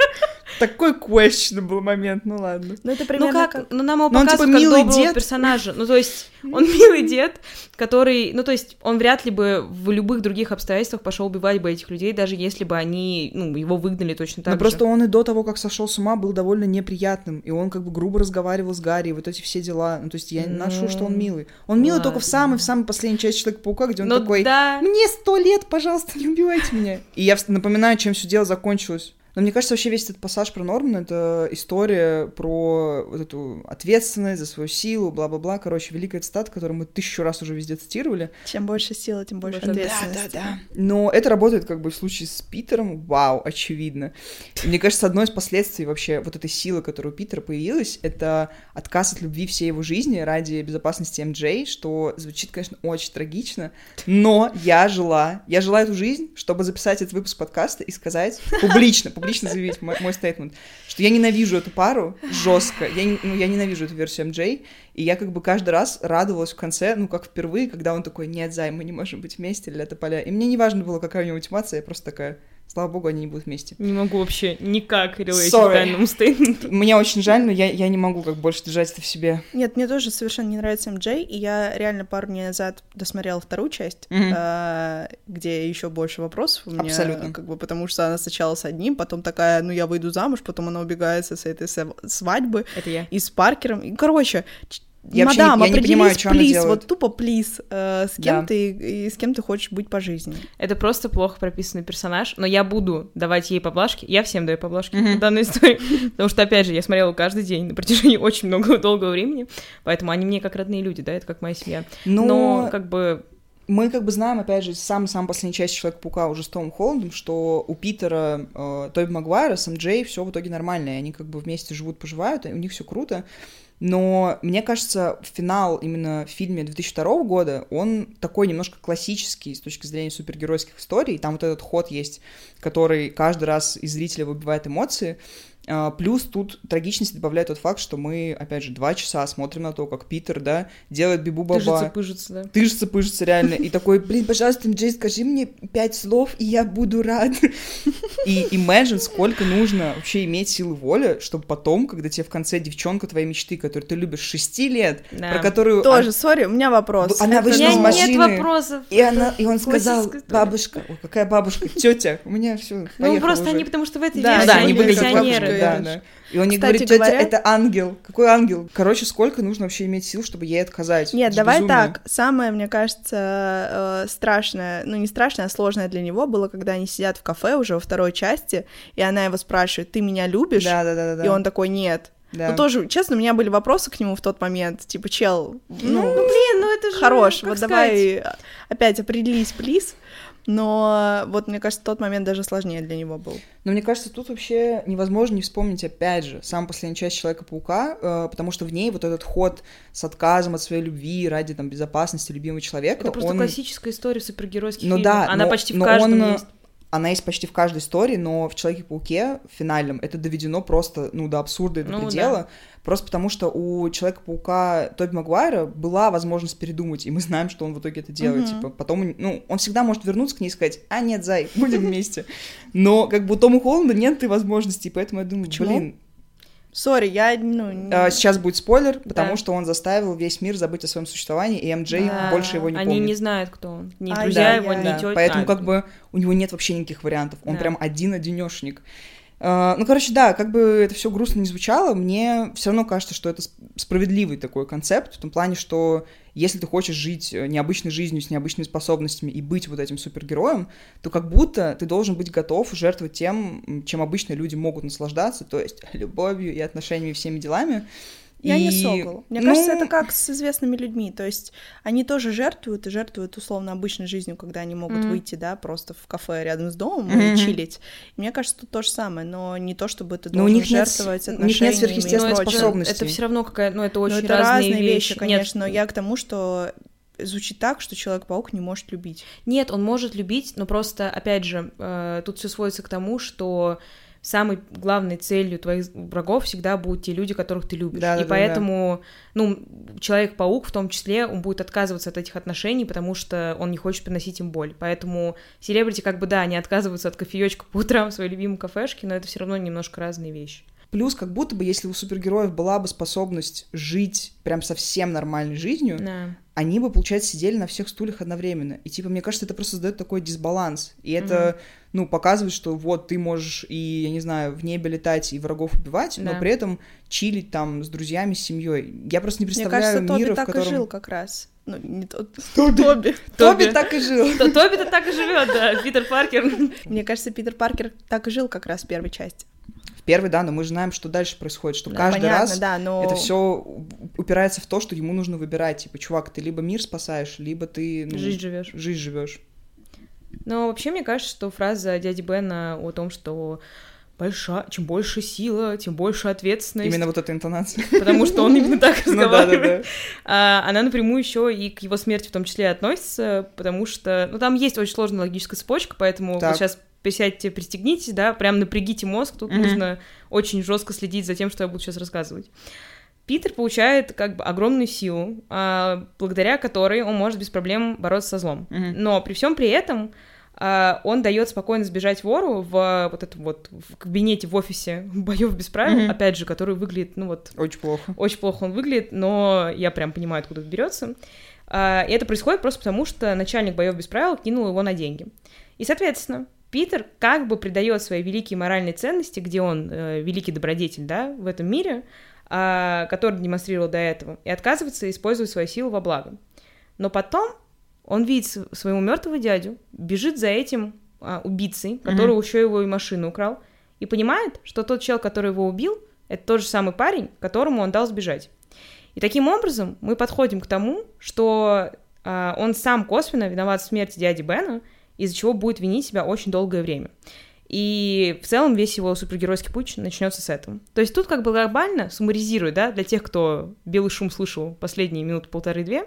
Такой questionable момент, ну ладно. Ну, это Ну примерно как, ну нам его Ну, он, типа, показывают как милый доброго дед. персонажа. Ну то есть он милый дед, который, ну то есть он вряд ли бы в любых других обстоятельствах пошел убивать бы этих людей, даже если бы они, ну его выгнали точно так Но же. просто он и до того, как сошел с ума, был довольно неприятным, и он как бы грубо разговаривал с Гарри, вот эти все дела. Ну, то есть я не ношу, что он милый. Он милый только в ладно. самой, в самой последней части Человека-паука, где он Ну такой, да. мне сто лет, пожалуйста, не убивайте меня. И я напоминаю, чем все дело закончилось. Но мне кажется, вообще весь этот пассаж про Нормана — это история про вот эту ответственность за свою силу, бла-бла-бла. Короче, великая цитата, которую мы тысячу раз уже везде цитировали. чем больше силы, тем больше Больше ответственности. Но это работает как бы в случае с Питером, вау, очевидно. И мне кажется, одно из последствий вообще вот этой силы, которая у Питера появилась, это отказ от любви всей его жизни ради безопасности МД, что звучит, конечно, очень трагично, но я жила, я жила эту жизнь, чтобы записать этот выпуск подкаста и сказать публично, публично заявить мой, мой стейтмент, что я ненавижу эту пару жестко, я, ну, я ненавижу эту версию МД, и я как бы каждый раз радовалась в конце, ну, как впервые, когда он такой, нет, Зай, мы не можем быть вместе, ля поля. И мне не важно было, какая у него мотивация, я просто такая, слава богу, они не будут вместе. Не могу вообще никак релейтить к данному стейтменту. Мне очень жаль, но я, я не могу как больше держать это в себе. Нет, мне тоже совершенно не нравится МД, и я реально пару дней назад досмотрела вторую часть, а, где еще больше вопросов у меня. Абсолютно. Как бы, потому что она сначала с одним, потом такая, ну я выйду замуж, потом она убегает с этой св- свадьбы Это я. и с Паркером. И, короче, Я вообще не- мадам, я не понимаю, что она плиз, делает. вот тупо плиз, э, с кем Да. ты и с кем ты хочешь быть по жизни. Это просто плохо прописанный персонаж, но я буду давать ей поблажки. Я всем даю поблажки Мгм. в данной истории. Потому что, опять же, я смотрела каждый день на протяжении очень много долгого времени. Поэтому они мне как родные люди, да, это как моя семья. Но, Но, как бы, мы как бы знаем, опять же, самой-самой последней части Человека-паука уже с Томом Холландом, что у Питера, э, Тоби Магуайра с МД все в итоге нормально, и они как бы вместе живут, поживают, и у них все круто. Но мне кажется, финал именно в фильме 2002 года, он такой немножко классический с точки зрения супергеройских историй. Там вот этот ход есть, который каждый раз из зрителя выбивает эмоции. А, плюс тут трагичность добавляет тот факт, что мы, опять же, два часа смотрим на то, как Питер, да, делает бибу-баба. Тыжится, пыжится, да. Тыжится, пыжится, реально. И такой, блин, пожалуйста, Джей, скажи мне пять слов, и я буду рад. И imagine, сколько нужно вообще иметь силы воли, чтобы потом, когда тебе в конце девчонка твоей мечты, которую ты любишь шести лет, да. про которую... Тоже, сори, у меня вопрос. Она вышла из машины. нет вопросов. И, она, и он сказал, бабушка, Ой, какая бабушка, тетя, у меня все Ну, просто уже. они, потому что в этой да, версии да, они были как бабушка, да, да. И он не говорит, тетя, говоря... это ангел. Какой ангел? Короче, сколько нужно вообще иметь сил, чтобы ей отказать? Нет, это давай безумие. так. Самое, мне кажется, э, страшное, ну не страшное, а сложное для него было, когда они сидят в кафе уже во второй части, и она его спрашивает, ты меня любишь? Да, да, да, да. И он такой, нет. Да. Ну, тоже, честно, у меня были вопросы к нему в тот момент. Типа, чел, ну, ну блин, ну это же... Хорош, вот сказать? давай опять определись, плиз но вот, мне кажется, тот момент даже сложнее для него был. Но мне кажется, тут вообще невозможно не вспомнить, опять же, самую последнюю часть Человека-паука, э, потому что в ней вот этот ход с отказом от своей любви ради там безопасности любимого человека, Это просто он... классическая история супергеройских ну, фильмов. Да, Она но, почти в каждом он... есть она есть почти в каждой истории, но в Человеке-пауке в финальном это доведено просто, ну, до абсурда и до ну, предела. Да. Просто потому что у Человека-паука Тоби Магуайра была возможность передумать, и мы знаем, что он в итоге это делает. Mm-hmm. Типа, потом, ну, он всегда может вернуться к ней и сказать, а, нет, зай, будем вместе. Но как бы у Тома Холланда нет этой возможности, поэтому я думаю, Почему? блин, Сори, я, ну... А, сейчас будет спойлер, потому да. что он заставил весь мир забыть о своем существовании, и МД да. больше его не Они помнит. Они не знают, кто он. Ни а, друзья да, его, я... ни да. тетя. Поэтому а, как бы у него нет вообще никаких вариантов. Он да. прям один-одинешник. Uh, ну, короче, да, как бы это все грустно не звучало, мне все равно кажется, что это справедливый такой концепт, в том плане, что если ты хочешь жить э, необычной жизнью, с необычными способностями и быть вот этим супергероем, то как будто ты должен быть готов жертвовать тем, чем обычно люди могут наслаждаться, то есть любовью и отношениями, всеми делами, я и... не сокол. Мне ну... кажется, это как с известными людьми. То есть они тоже жертвуют и жертвуют условно обычной жизнью, когда они могут mm-hmm. выйти, да, просто в кафе рядом с домом mm-hmm. и чилить. И мне кажется, тут то же самое, но не то, чтобы ты должен но у них жертвовать нет, отношениями. У них нет сверхъестественных способностей. Это все равно какая, ну это очень но это разные, разные вещи, вещи, конечно. Нет. Но я к тому, что звучит так, что Человек-паук не может любить. Нет, он может любить, но просто, опять же, э, тут все сводится к тому, что самой главной целью твоих врагов всегда будут те люди, которых ты любишь. Да, и да, поэтому, да. ну, Человек-паук в том числе, он будет отказываться от этих отношений, потому что он не хочет приносить им боль. Поэтому селебрити как бы, да, они отказываются от кофеечка по утрам в своей любимой кафешке, но это все равно немножко разные вещи. Плюс, как будто бы, если у супергероев была бы способность жить прям совсем нормальной жизнью, да. они бы, получается, сидели на всех стульях одновременно. И, типа, мне кажется, это просто создает такой дисбаланс. И это, угу. ну, показывает, что вот ты можешь и, я не знаю, в небе летать и врагов убивать, да. но при этом чилить там с друзьями, с семьей. Я просто не представляю Мне кажется, мира, Тоби так в котором... и жил как раз. Ну, не тот. Тоби. Тоби. Тоби так и жил. Тоби-то так и живет, да, Питер Паркер. Мне кажется, Питер Паркер так и жил как раз в первой части. Первый, да, но мы же знаем, что дальше происходит, что да, каждый понятно, раз да, но... это все упирается в то, что ему нужно выбирать. Типа, чувак, ты либо мир спасаешь, либо ты ну, жизнь живешь. Жизнь живешь. Но вообще мне кажется, что фраза дяди Бена о том, что большая, чем больше сила, тем больше ответственность. Именно вот эта интонация. Потому что он именно так разговаривает. А, она напрямую еще и к его смерти в том числе относится, потому что, ну, там есть очень сложная логическая цепочка, поэтому сейчас присядьте, пристегнитесь, да, прям напрягите мозг, тут mm-hmm. нужно очень жестко следить за тем, что я буду сейчас рассказывать. Питер получает как бы огромную силу, а, благодаря которой он может без проблем бороться со злом. Mm-hmm. Но при всем при этом а, он дает спокойно сбежать вору в вот этом вот в кабинете в офисе боев без правил, mm-hmm. опять же, который выглядит, ну вот очень плохо, очень плохо он выглядит, но я прям понимаю, откуда это берется. А, и это происходит просто потому, что начальник боев без правил кинул его на деньги. И, соответственно, Питер как бы придает свои великие моральные ценности, где он э, великий добродетель, да, в этом мире, э, который демонстрировал до этого, и отказывается использовать свою силу во благо. Но потом он видит своего мертвого дядю, бежит за этим э, убийцей, который mm-hmm. еще его и машину украл, и понимает, что тот чел, который его убил, это тот же самый парень, которому он дал сбежать. И таким образом мы подходим к тому, что э, он сам косвенно виноват в смерти дяди Бена, из-за чего будет винить себя очень долгое время. И в целом весь его супергеройский путь начнется с этого. То есть тут как бы глобально, суммаризируя, да, для тех, кто белый шум слышал последние минуты полторы-две,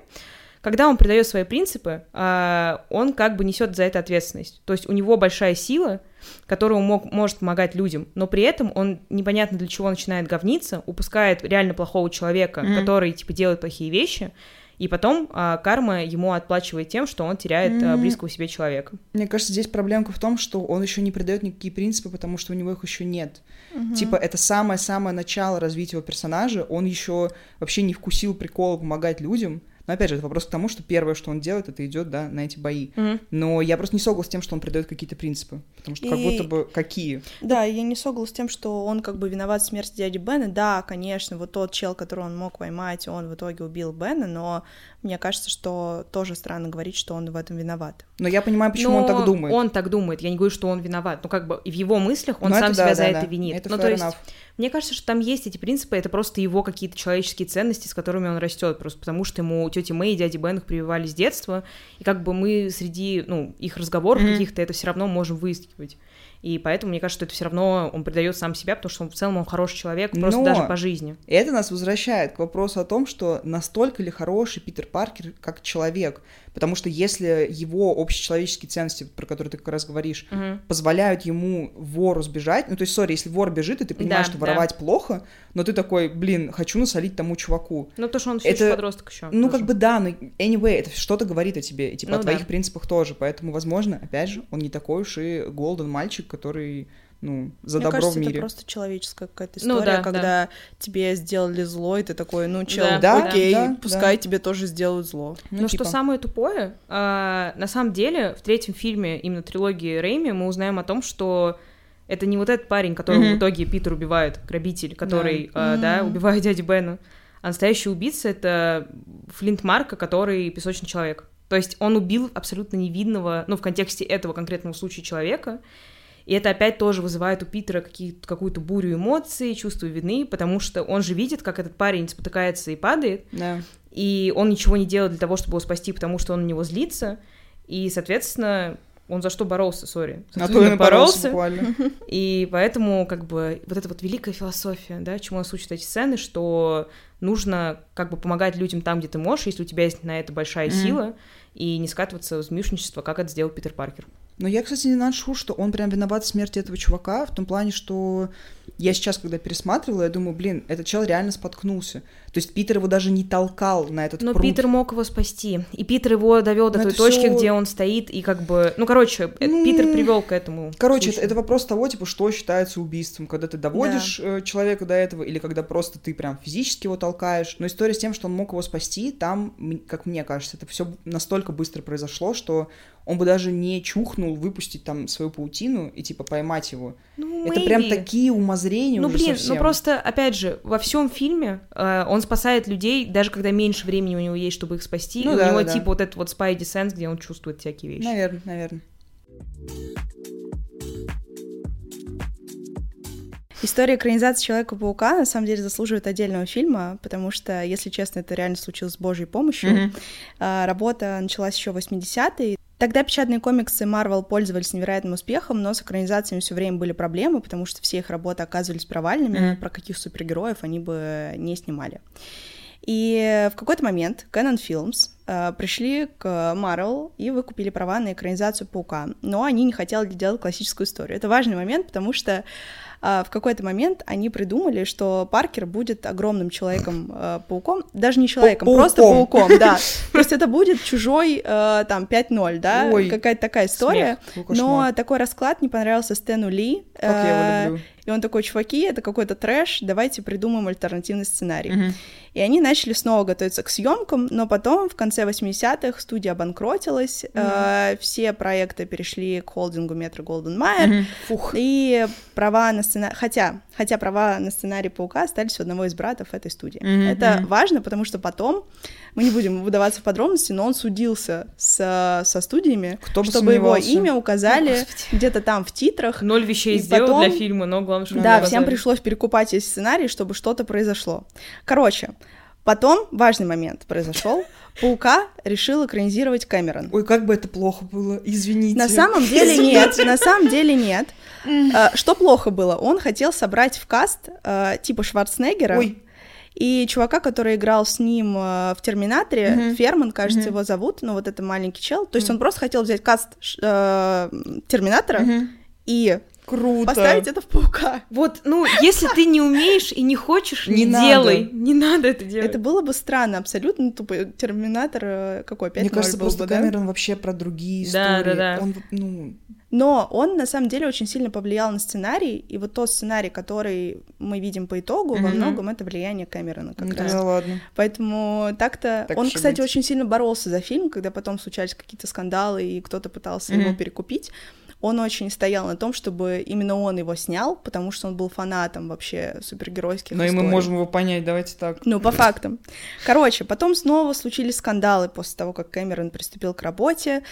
когда он придает свои принципы, а, он как бы несет за это ответственность. То есть у него большая сила, которая мог, может помогать людям, но при этом он непонятно для чего начинает говниться, упускает реально плохого человека, mm-hmm. который типа делает плохие вещи, и потом а, карма ему отплачивает тем, что он теряет mm-hmm. а, близкого себе человека. Мне кажется, здесь проблемка в том, что он еще не придает никакие принципы, потому что у него их еще нет. Mm-hmm. Типа, это самое-самое начало развития его персонажа, он еще вообще не вкусил прикола помогать людям, но опять же, это вопрос к тому, что первое, что он делает, это идет, да, на эти бои. Mm-hmm. Но я просто не согласна с тем, что он придает какие-то принципы. Потому что и... как будто бы какие? Да, я не согласна с тем, что он как бы виноват в смерти дяди Бена. Да, конечно, вот тот чел, которого он мог поймать, он в итоге убил Бена, но мне кажется, что тоже странно говорить, что он в этом виноват. Но я понимаю, почему Но он так думает. Он так думает. Я не говорю, что он виноват. Ну, как бы в его мыслях он Но сам себя да, за да, это да. винит. Это ну, то есть, мне кажется, что там есть эти принципы, это просто его какие-то человеческие ценности, с которыми он растет, просто потому что ему тети Мэй и дяди Бен их прививали с детства, и как бы мы среди, ну, их разговоров mm-hmm. каких-то это все равно можем выискивать. И поэтому, мне кажется, что это все равно он предает сам себя, потому что он в целом он хороший человек, просто Но даже по жизни. Это нас возвращает к вопросу о том, что настолько ли хороший Питер Паркер как человек. Потому что если его общечеловеческие ценности, про которые ты как раз говоришь, угу. позволяют ему вору сбежать, ну то есть, сори, если вор бежит, и ты понимаешь, да, что воровать да. плохо, но ты такой, блин, хочу насолить тому чуваку. Ну то, что он все это... подросток еще. Ну тоже. как бы да, но anyway, это что-то говорит о тебе, и типа ну, о твоих да. принципах тоже, поэтому, возможно, опять же, он не такой уж и голден мальчик, который ну, за Мне добро кажется, в мире. это просто человеческая какая-то ну история, ну, да, когда да. тебе сделали зло, и ты такой, ну, чел, да, окей, да, пускай да. тебе тоже сделают зло. Ну, Но типа. что самое тупое, а, на самом деле, в третьем фильме, именно трилогии Рэйми, мы узнаем о том, что это не вот этот парень, которого mm-hmm. в итоге Питер убивает, грабитель, который, да, а, mm-hmm. да убивает дядю Бена, а настоящий убийца — это Флинт Марка, который песочный человек. То есть он убил абсолютно невидного, ну, в контексте этого конкретного случая человека, и это опять тоже вызывает у Питера какую-то бурю эмоций, чувство вины, потому что он же видит, как этот парень спотыкается и падает, да. и он ничего не делает для того, чтобы его спасти, потому что он на него злится, и, соответственно, он за что боролся, сори. А то он боролся. боролся и поэтому, как бы, вот эта вот великая философия, да, чему нас учат эти сцены, что нужно, как бы, помогать людям там, где ты можешь, если у тебя есть на это большая mm-hmm. сила, и не скатываться в змеюшничество, как это сделал Питер Паркер. Но я, кстати, не ношу, что он прям виноват в смерти этого чувака, в том плане, что я сейчас, когда пересматривала, я думаю, блин, этот чел реально споткнулся. То есть Питер его даже не толкал на этот Но пруд. Питер мог его спасти. И Питер его довел до Но той точки, всё... где он стоит, и как бы. Ну, короче, ну... Питер привел к этому. Короче, это, это вопрос того, типа, что считается убийством, когда ты доводишь да. Э, человека до этого, или когда просто ты прям физически его толкаешь. Но история с тем, что он мог его спасти, там, как мне кажется, это все настолько быстро произошло, что он бы даже не чухнул выпустить там свою паутину и типа поймать его. Ну, это прям такие умозрения ну, блин, совсем. ну просто, опять же, во всем фильме э, он спасает людей, даже когда меньше времени у него есть, чтобы их спасти. Ну, и да, у него да, типа да. вот этот вот спайди сенс, где он чувствует всякие вещи. Наверное, наверное. История экранизации Человека-паука на самом деле заслуживает отдельного фильма, потому что, если честно, это реально случилось с Божьей помощью. Mm-hmm. Работа началась еще в 80-е. Тогда печатные комиксы Marvel пользовались невероятным успехом, но с экранизациями все время были проблемы, потому что все их работы оказывались провальными, mm-hmm. про каких супергероев они бы не снимали. И в какой-то момент Canon Films пришли к Marvel и выкупили права на экранизацию Паука, но они не хотели делать классическую историю. Это важный момент, потому что а, в какой-то момент они придумали, что Паркер будет огромным человеком-пауком, а, даже не человеком, пауком. просто пауком, да. То есть это будет чужой, там, 5-0, да, какая-то такая история. Но такой расклад не понравился Стэну Ли. Как я его люблю. И он такой, чуваки, это какой-то трэш, давайте придумаем альтернативный сценарий. И они начали снова готовиться к съемкам, но потом, в конце 80-х, студия обанкротилась, uh-huh. э, все проекты перешли к холдингу Метро Голден Майер, и права на сценарий... Хотя, хотя права на сценарий Паука остались у одного из братов этой студии. Uh-huh. Это важно, потому что потом, мы не будем выдаваться в подробности, но он судился с, со студиями, Кто чтобы его имя указали oh, где-то там в титрах. Ноль вещей сделал потом... для фильма, но главное, что Да, всем пришлось перекупать эти сценарии, чтобы что-то произошло. Короче, Потом важный момент произошел. Паука решил экранизировать Кэмерон. Ой, как бы это плохо было, извините. На самом деле нет, на самом деле нет. Э, Что плохо было? Он хотел собрать в каст э, типа Шварценеггера Ой, и чувака, который играл с ним э, в Терминаторе. Ферман, кажется, его зовут, ну вот это маленький чел. То есть он просто хотел взять каст э, Терминатора и круто. поставить это в Паука. Вот, ну, если ты не умеешь и не хочешь, не, Не надо. делай. Не надо это делать. Это было бы странно, абсолютно тупо. Терминатор э, какой, 5 Мне кажется, был просто бы, да? Кэмерон вообще про другие Да, истории. да, да. Он, вот, ну, Но он на самом деле очень сильно повлиял на сценарий, и вот тот сценарий, который мы видим по итогу, во Мгм. многом это влияние Кэмерона как ну раз. тогда ладно. Поэтому так-то... Так он, кстати, быть. очень сильно боролся за фильм, когда потом случались какие-то скандалы, и кто-то пытался его Мгм. перекупить. Он очень стоял на том, чтобы именно он его снял, потому что он был фанатом вообще супергеройских Но и мы историй. можем его понять, давайте так. Ну, по фактам. Короче, потом снова случились скандалы после того, как Кэмерон приступил к работе.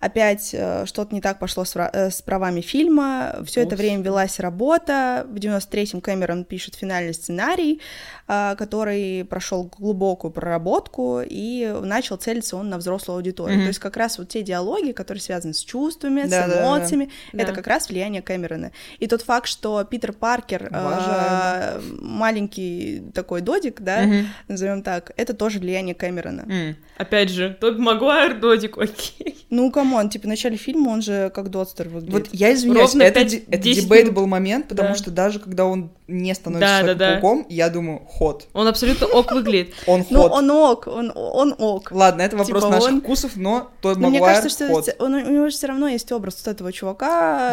Опять э, что-то не так пошло с, э, с правами фильма. Все это время велась работа. В 93-м Кэмерон пишет финальный сценарий, э, который прошел глубокую проработку, и начал целиться он на взрослую аудиторию. Мгм. То есть как раз вот те диалоги, которые связаны с чувствами, с Да-да-да. эмоциями, это Да. Как раз влияние Кэмерона. И тот факт, что Питер Паркер, э, маленький такой додик, да, Мгм. назовем так, это тоже влияние Кэмерона. М. Опять же, Тоби Магуайр, Додик, окей. Ну, come on, типа, в начале фильма он же как Додстер выглядит. Вот я извиняюсь, Ровно это, это 10 debatable момент, потому Да. что даже когда он не становится Да, да, да. Человеком-пауком, я думаю, hot. Он абсолютно ок выглядит. Он Ну, hot. он ок, он, он ок. Ладно, это вопрос Типа наших он- вкусов, но Но мне Магуайр кажется, что hot. он- у него же все равно есть образ вот этого чувака.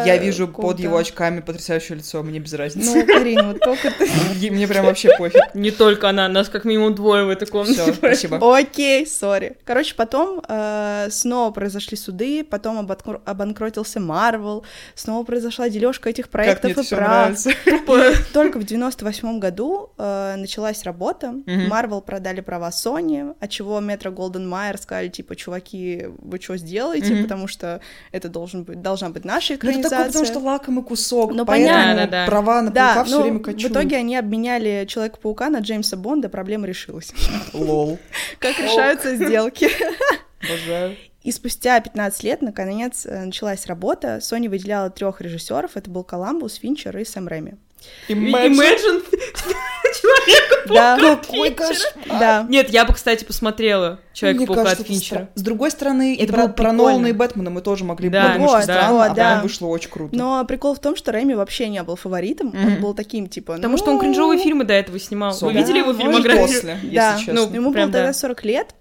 Я э, вижу под его очками потрясающее лицо, мне без разницы. Ну, Карин, вот только ты. И Мне прям вообще пофиг. Не только она, нас как минимум двое в этой комнате. Все, спасибо. Окей, сори. Короче, потом э, снова произошли суды, потом обанкру- обанкротился Марвел, снова произошла дележка этих Как проектов мне это и прав. Только в 98 году э, началась работа. Marvel продали права Sony, от чего Метро Голден Майер сказали, типа, чуваки, вы что сделаете, потому что это должен быть, должна быть наша Ну, это экранизация. такой, потому что лакомый кусок, Ну, поэтому понятно. Да, да. права на Да, паука все ну, время в качу. итоге они обменяли Человека-паука на Джеймса Бонда, проблема решилась. Лол. Как решаются сделки? Обожаю. И спустя 15 лет, наконец, э, началась работа. Sony выделяла трех режиссеров. Это был Коламбус, Финчер и Сэм Рэми. Imagine. Imagine человека Да, Какой кошмар. да. Нет, я бы, кстати, посмотрела Человека-паука от Финчера. стра- С другой стороны, Это про, было про. Нолана и Бэтмена мы тоже могли бы Да, подумать, что вот, странно, вот, а да. потом вышло очень круто. Но прикол в том, что Рэми вообще не был фаворитом. Он Мгм. был таким, типа... Потому ну, что он кринжовые фильмы до этого снимал. Вы видели его Да, фильмографию? После, если Да, честно. ну, Ему было тогда да. 40 лет.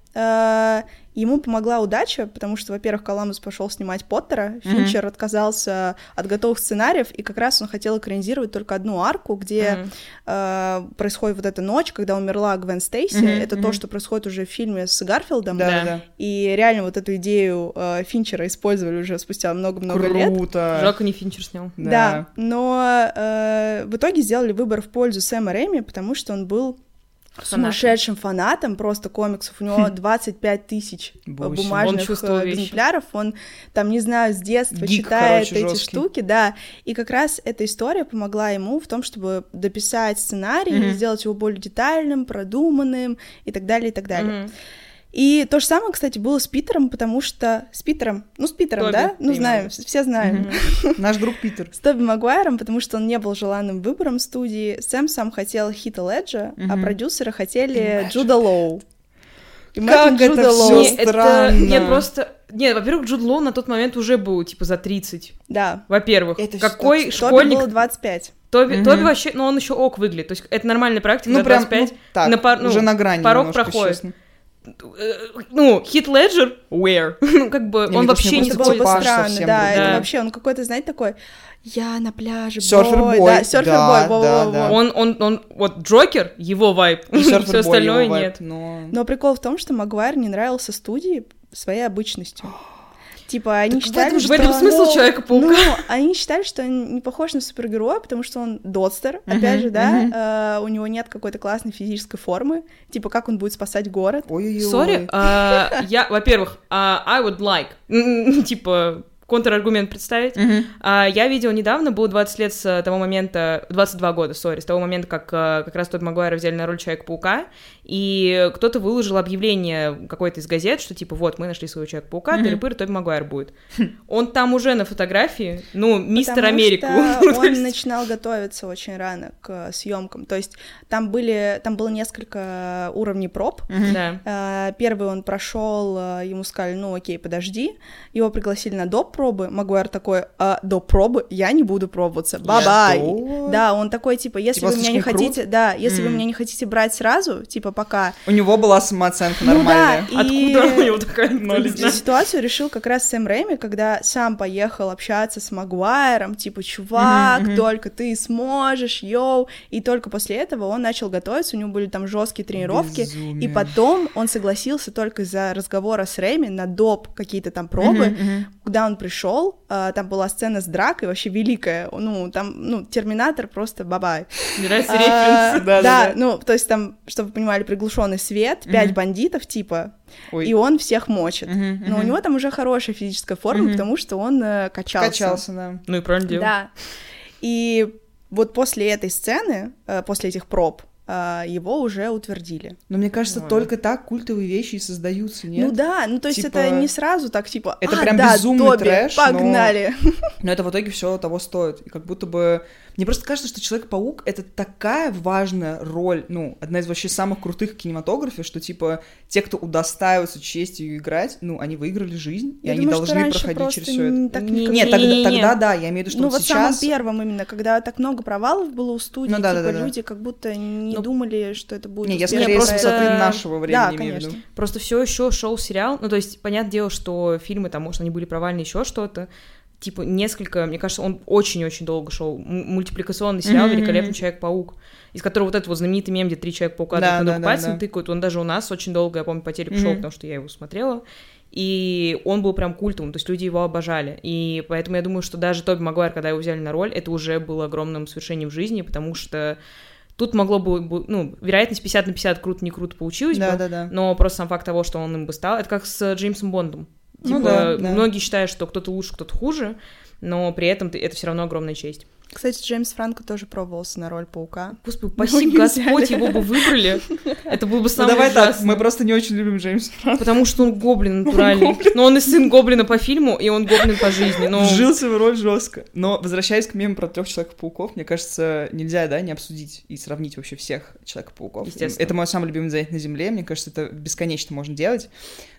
Ему помогла удача, потому что, во-первых, Коламбус пошел снимать Поттера. Финчер отказался от готовых сценариев, и как раз он хотел экранизировать только одну арку, где Мгм. э, происходит вот эта ночь, когда умерла Гвен Стейси. Мгм, Это то, мгм. что происходит уже в фильме с Гарфилдом. да, да. да, И реально вот эту идею э, Финчера использовали уже спустя да. много-много лет. Круто. Жалко, не Финчер снял. Да, но э, в итоге сделали выбор в пользу Сэма Рэйми, потому что он был. Сумасшедшим фанатом просто комиксов. У него 25 тысяч э, Боже. Он бумажных э, экземпляров. Он там, не знаю, с детства Гик, читает короче, эти штуки, да. И как раз эта история помогла ему в том, чтобы дописать сценарий, сделать его более детальным, продуманным и так далее, и так далее. И то же самое, кстати, было с Питером, потому что... С Питером? Ну, с Питером, Тоби, да? Ну, знаем, все знаем. Наш друг Питер. С Тоби Магуайром, потому что он не был желанным выбором студии. Сэм сам хотел Хита Леджа, а продюсеры хотели Imagine. Джуда Лоу. Как Imagine это Джуда Лоу. Не, это... странно. Нет, просто... Нет, во-первых, Джуд Лоу на тот момент уже был, типа, за 30. Да. Во-первых, какой Тоби школьник... было 25. Тоби, Мгм. Тоби вообще, ну, он еще ок выглядит. То есть это нормальная практика, Ну, прям, 25. ну, так, на пар- ну, уже на грани порог проходит. честно. Ну, Хит Леджер, where? Ну, как бы, он мне вообще не бы Типаж странно, да. Это вообще, он какой-то, знаете, такой... Я на пляже, Сёрфер-бой, бой». Да, серфер-бой, да, во-во-во. да, да. Он, он, он, вот Джокер, его vibe, все остальное vibe, нет. но- Но прикол в том, что Магуайр не нравился студии своей обычностью. Типа, они Так в считали, этом же В этом что- смысл Ну, Человека-паука. Ну, они считали, что он не похож на супергероя, потому что он додстер, Мгм, опять же, да, мгм. э, у него нет какой-то классной физической формы, типа, как он будет спасать город. Ой-ой-ой. Sorry, а, я, во-первых, а, I would like, типа, контраргумент представить. А, Я видела недавно, было 20 лет с того момента, 22 года, сори, с того момента, как а, как раз тот Магуайра взяли на роль Человека-паука, и кто-то выложил объявление какой-то из газет, что типа вот, мы нашли своего Человека-паука, mm-hmm. тыры-пыры, Тоби Магуайр будет. Он там уже на фотографии, ну, мистер Потому Америку. Что он начинал готовиться очень рано к съемкам. То есть там были, там было несколько уровней проб. Mm-hmm. Да. Первый он прошел, а, ему сказали, ну окей, подожди. Его пригласили на доп. пробы. Магуайр такой, а, доп. пробы? Я не буду пробоваться. Bye-bye. Да, он такой, типа, если типа, вы меня не хотите, да, если mm. вы меня не хотите брать сразу, типа, пока... У него была самооценка нормальная. Ну, да, и... Откуда у него такая ноль? Ситуацию решил как раз Сэм Рэйми, когда сам поехал общаться с Магуайром, типа, чувак, mm-hmm, mm-hmm. только ты сможешь, yo, и только после этого он начал готовиться, у него были там жесткие тренировки, Безумие. и потом он согласился только из-за разговора с Рэйми на доп какие-то там пробы, mm-hmm, mm-hmm. Куда он пришел, а, там была сцена с дракой, вообще великая, ну, там, ну, Терминатор просто bye-bye. Нравится а, да, да, ну, то есть там, чтобы вы понимали, приглушенный свет, пять бандитов, типа, и он всех мочит. Но у него там уже хорошая физическая форма, потому что он э, качался. Качался, да. Ну и правильно делал. Да. И вот после этой сцены, э, после этих проб, его уже утвердили. Но мне кажется, Ой. только так культовые вещи и создаются, нет? Ну да, ну то есть типа... это не сразу так, типа, это а, прям да, безумный Тоби, трэш, погнали. Но... но это в итоге все того стоит. И как будто бы мне просто кажется, что Человек-паук — это такая важная роль, ну, одна из вообще самых крутых в кинематографе, что, типа, те, кто удостаиваются честью играть, ну, они выиграли жизнь, я и они думаю, должны проходить через все это. Так не, Нет, тогда, не, тогда да, я имею в виду, что ну, вот, вот сейчас... самым первым именно, когда так много провалов было у студии, ну, да, типа, да, да, люди да. как будто не ну, думали, что это будет Не, я скорее просто с нашего времени да, имею в виду. Просто все еще шел сериал, ну, то есть, понятное дело, что фильмы там, может, они были провальны, еще что-то, типа, несколько, мне кажется, он очень-очень долго шел. Мультипликационный сериал mm-hmm. «Великолепный Человек-паук», из которого вот этот вот знаменитый мем, где три Человека-паука да, друг да, да, пальцем да. тыкают, он даже у нас очень долго, я помню, по телеку mm-hmm. шел, потому что я его смотрела, и он был прям культовым, то есть люди его обожали, и поэтому я думаю, что даже Тоби Магуайр, когда его взяли на роль, это уже было огромным свершением в жизни, потому что Тут могло бы, ну, вероятность 50 на 50 круто, не круто получилось да, бы, да, да. но просто сам факт того, что он им бы стал, это как с Джеймсом Бондом. Ну типа, ну, да, да. многие считают, что кто-то лучше, кто-то хуже, но при этом это все равно огромная честь. Кстати, Джеймс Франко тоже пробовался на роль паука. Господи, спасибо, Господь, его бы выбрали. Это был бы самый ну, давай ужасный. так, мы просто не очень любим Джеймса Франко. Потому что он гоблин натуральный. Он гоблин. Но он и сын гоблина по фильму, и он гоблин по жизни. Но... Вжился в роль жестко. Но возвращаясь к мему про трех Человека-пауков, мне кажется, нельзя, да, не обсудить и сравнить вообще всех Человека-пауков. Естественно. Это мой самый любимый занятие на Земле, мне кажется, это бесконечно можно делать.